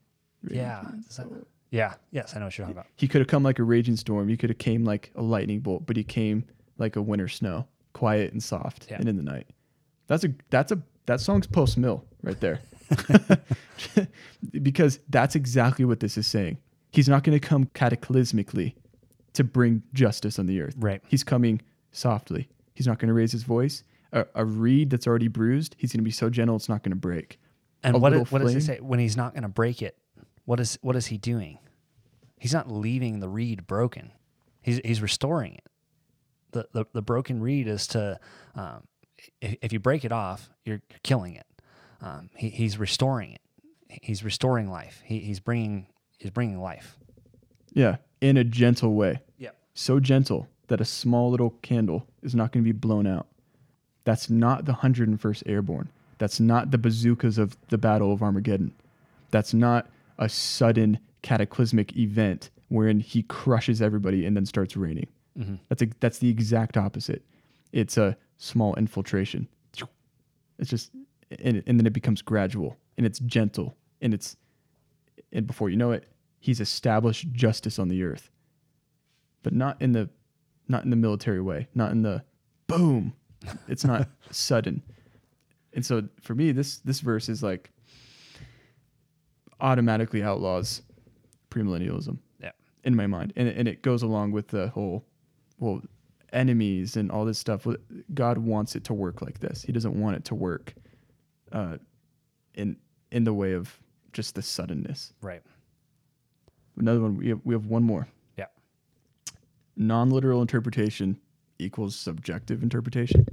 Yeah. Is that- yeah. Yes, I know what you're talking about. He could have come like a raging storm. He could have came like a lightning bolt, but he came like a winter snow, quiet and soft, Yeah. and in the night. That's a that's a that song's post mill right there, because that's exactly what this is saying. He's not going to come cataclysmically to bring justice on the earth. Right. He's coming softly. He's not going to raise his voice. A, a reed that's already bruised, he's going to be so gentle it's not going to break. And A what, what does he say when he's not going to break it? What is what is he doing? He's not leaving the reed broken. He's he's restoring it. The the, the broken reed is to um, if, if you break it off, you're killing it. Um, he, he's restoring it. He's restoring life. He, he's bringing he's bringing life. Yeah, in a gentle way. Yeah. so gentle that a small little candle is not going to be blown out. That's not the 101st Airborne. That's not the bazookas of the Battle of Armageddon. That's not a sudden cataclysmic event wherein he crushes everybody and then starts raining. That's a, that's the exact opposite. It's a small infiltration. It's just and, and then it becomes gradual and it's gentle and it's and before you know it, he's established justice on the earth but not in the not in the military way, not in the boom. It's not sudden. And so for me this this verse is like automatically outlaws premillennialism Yeah. in my mind. And and it goes along with the whole well enemies and all this stuff. God wants it to work like this. He doesn't want it to work uh in in the way of just the suddenness. Right. Another one we have, we have one more. Yeah. non-literal interpretation equals subjective interpretation.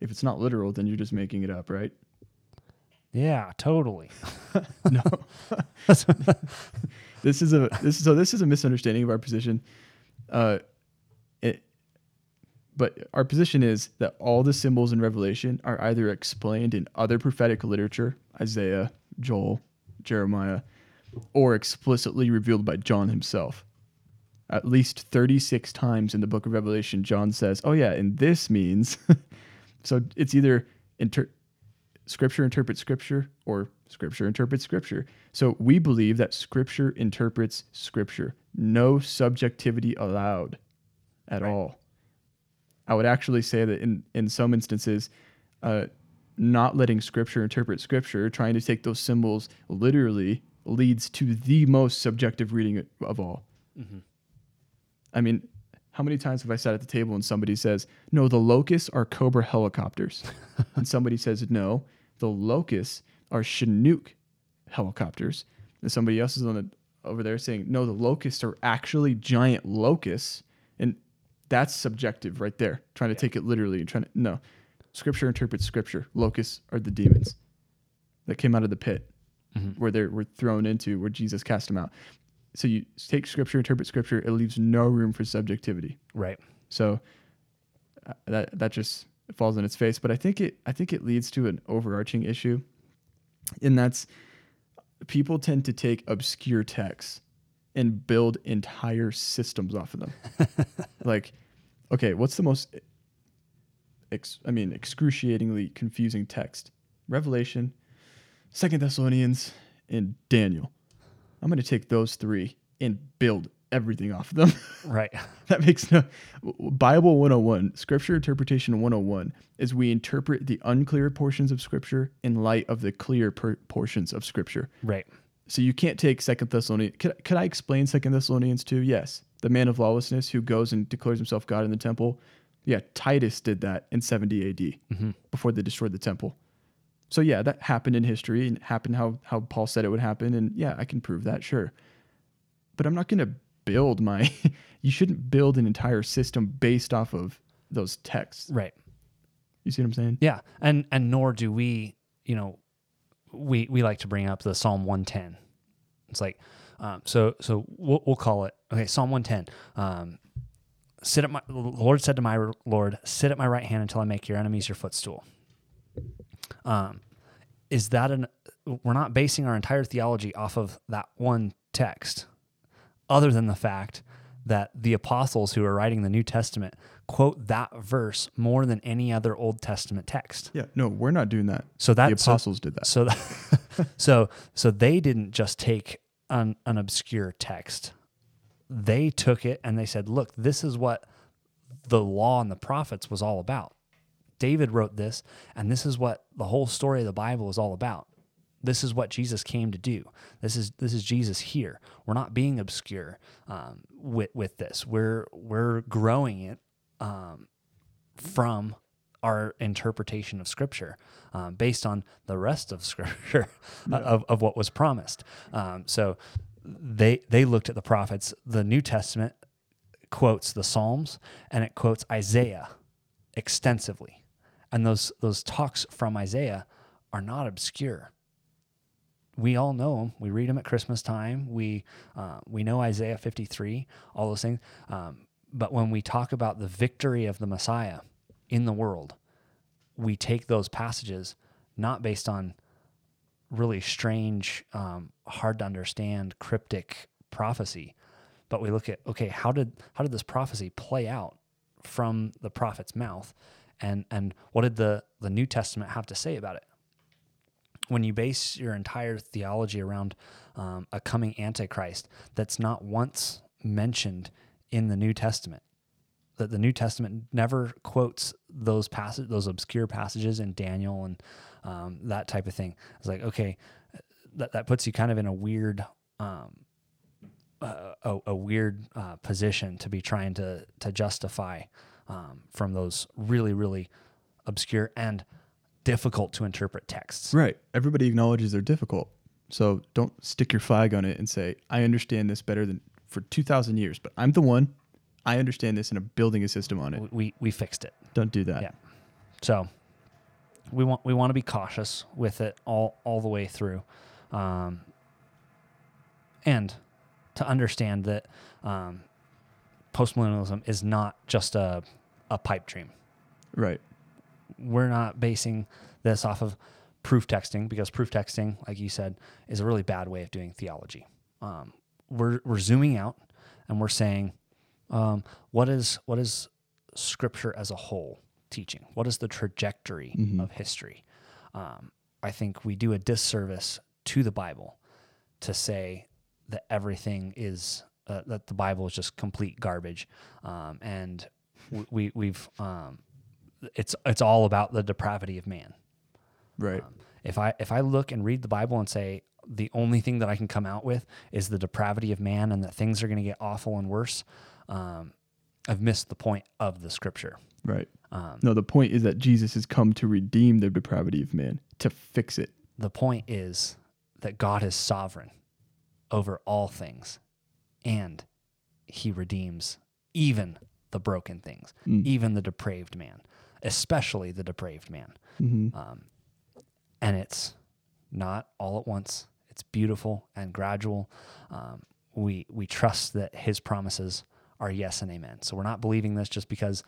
If it's not literal, then you're just making it up, right? Yeah. Totally. No. this is a this is so this is a misunderstanding of our position. Uh, but our position is that all the symbols in Revelation are either explained in other prophetic literature, Isaiah, Joel, Jeremiah, or explicitly revealed by John himself. At least 36 times in the book of Revelation, John says, Oh, yeah, and this means. so it's either inter- scripture interprets scripture or scripture interprets scripture. So we believe that scripture interprets scripture. No subjectivity allowed at all. I would actually say that in, in some instances, uh, not letting scripture interpret scripture, trying to take those symbols literally, leads to the most subjective reading of all. I mean, how many times have I sat at the table and somebody says, no, the locusts are Cobra helicopters? and somebody says, no, the locusts are Chinook helicopters. And somebody else is on the over there saying, no, the locusts are actually giant locusts. That's subjective right there, trying to take it literally and trying to, no. Scripture interprets scripture. Locusts are the demons that came out of the pit where they were thrown into, where Jesus cast them out. So you take scripture, interpret scripture, it leaves no room for subjectivity. Right. So uh, that that just falls in its face. But I think it I think it leads to an overarching issue, and that's people tend to take obscure texts and build entire systems off of them. like, okay, what's the most ex, I mean excruciatingly confusing text? Revelation, Second Thessalonians, and Daniel. I'm going to take those three and build everything off of them. Right. that makes no Bible 101, Scripture Interpretation 101 is we interpret the unclear portions of Scripture in light of the clear per- portions of Scripture. Right. So you can't take Second Thessalonians. Could, could I explain Second Thessalonians 2? Yes. The man of lawlessness who goes and declares himself God in the temple. Yeah, Titus did that in 70 AD mm-hmm. before they destroyed the temple. So yeah, that happened in history and happened how how Paul said it would happen and yeah, I can prove that, sure. But I'm not going to build my you shouldn't build an entire system based off of those texts. Right. You see what I'm saying? Yeah, and and nor do we, you know, we we like to bring up the Psalm 110. It's like, um, so so we'll, we'll call it okay. Psalm 110. Um, sit at my the Lord said to my Lord, sit at my right hand until I make your enemies your footstool. Um, is that an? We're not basing our entire theology off of that one text, other than the fact that the apostles who are writing the New Testament quote that verse more than any other Old Testament text. Yeah, no, we're not doing that. So that the apostles did that. So, that, so, so they didn't just take an, an obscure text. They took it and they said, "Look, this is what the law and the prophets was all about." David wrote this, and this is what the whole story of the Bible is all about. This is what Jesus came to do. This is this is Jesus here. We're not being obscure um, with with this. We're we're growing it um, from our interpretation of Scripture um, based on the rest of Scripture of, of what was promised. Um, so they they looked at the prophets. The New Testament quotes the Psalms and it quotes Isaiah extensively, and those those talks from Isaiah are not obscure. We all know them. We read them at Christmas time. We uh, we know Isaiah 53, all those things. Um, but when we talk about the victory of the Messiah in the world, we take those passages not based on really strange, um, hard to understand, cryptic prophecy, but we look at okay, how did how did this prophecy play out from the prophet's mouth, and and what did the the New Testament have to say about it? When you base your entire theology around um, a coming Antichrist that's not once mentioned in the New Testament, that the New Testament never quotes those passages, those obscure passages in Daniel and um, that type of thing. It's like okay, that that puts you kind of in a weird. Um, a, a weird uh, position to be trying to to justify um, from those really really obscure and difficult to interpret texts. Right. Everybody acknowledges they're difficult. So don't stick your flag on it and say, I understand this better than for 2,000 years, but I'm the one. I understand this and I'm building a system on it. We we fixed it. Don't do that. Yeah. So we want we want to be cautious with it all all the way through, um, and to understand that um, postmillennialism is not just a a pipe dream. Right. We're not basing this off of proof texting because proof texting, like you said, is a really bad way of doing theology. Um, we're we're zooming out and we're saying, um, what is what is Scripture as a whole teaching? What is the trajectory of history? Um, I think we do a disservice to the Bible to say that everything is uh, that the Bible is just complete garbage, um, and w- we we've um, it's it's all about the depravity of man. Right. If I if I look and read the Bible and say the only thing that I can come out with is the depravity of man and that things are going to get awful and worse, um, I've missed the point of the Scripture. right. Um, no, the point is that Jesus has come to redeem the depravity of man, to fix it. the point is that God is sovereign over all things and he redeems even the broken things, even the depraved man, especially the depraved man. Um, and it's not all at once. It's beautiful and gradual. Um, we we trust that His promises are yes and amen. So we're not believing this just because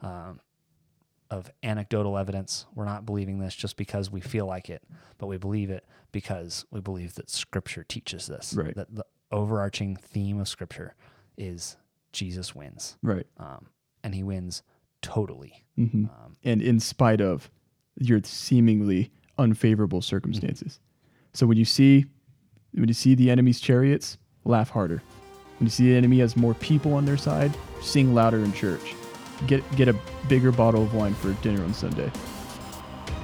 um, of anecdotal evidence. We're not believing this just because we feel like it, but we believe it because we believe that Scripture teaches this. Right. That the overarching theme of Scripture is Jesus wins, Right. um, and He wins totally. hmm Um, and in spite of your seemingly unfavorable circumstances. So when you see when you see the enemy's chariots, laugh harder. When you see the enemy has more people on their side, sing louder in church. Get get a bigger bottle of wine for dinner on Sunday.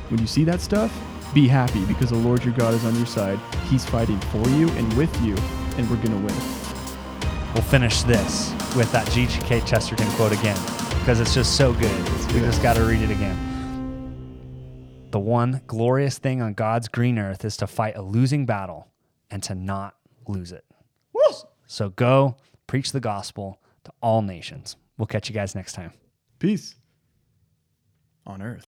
When you see that stuff, be happy because the Lord your God is on your side. He's fighting for you and with you, and we're gonna win. We'll finish this with that G.K. Chesterton quote again. because it's just so good. We just got to read it again. The one glorious thing on God's green earth is to fight a losing battle and to not lose it. So go preach the gospel to all nations. We'll catch you guys next time. Peace on earth.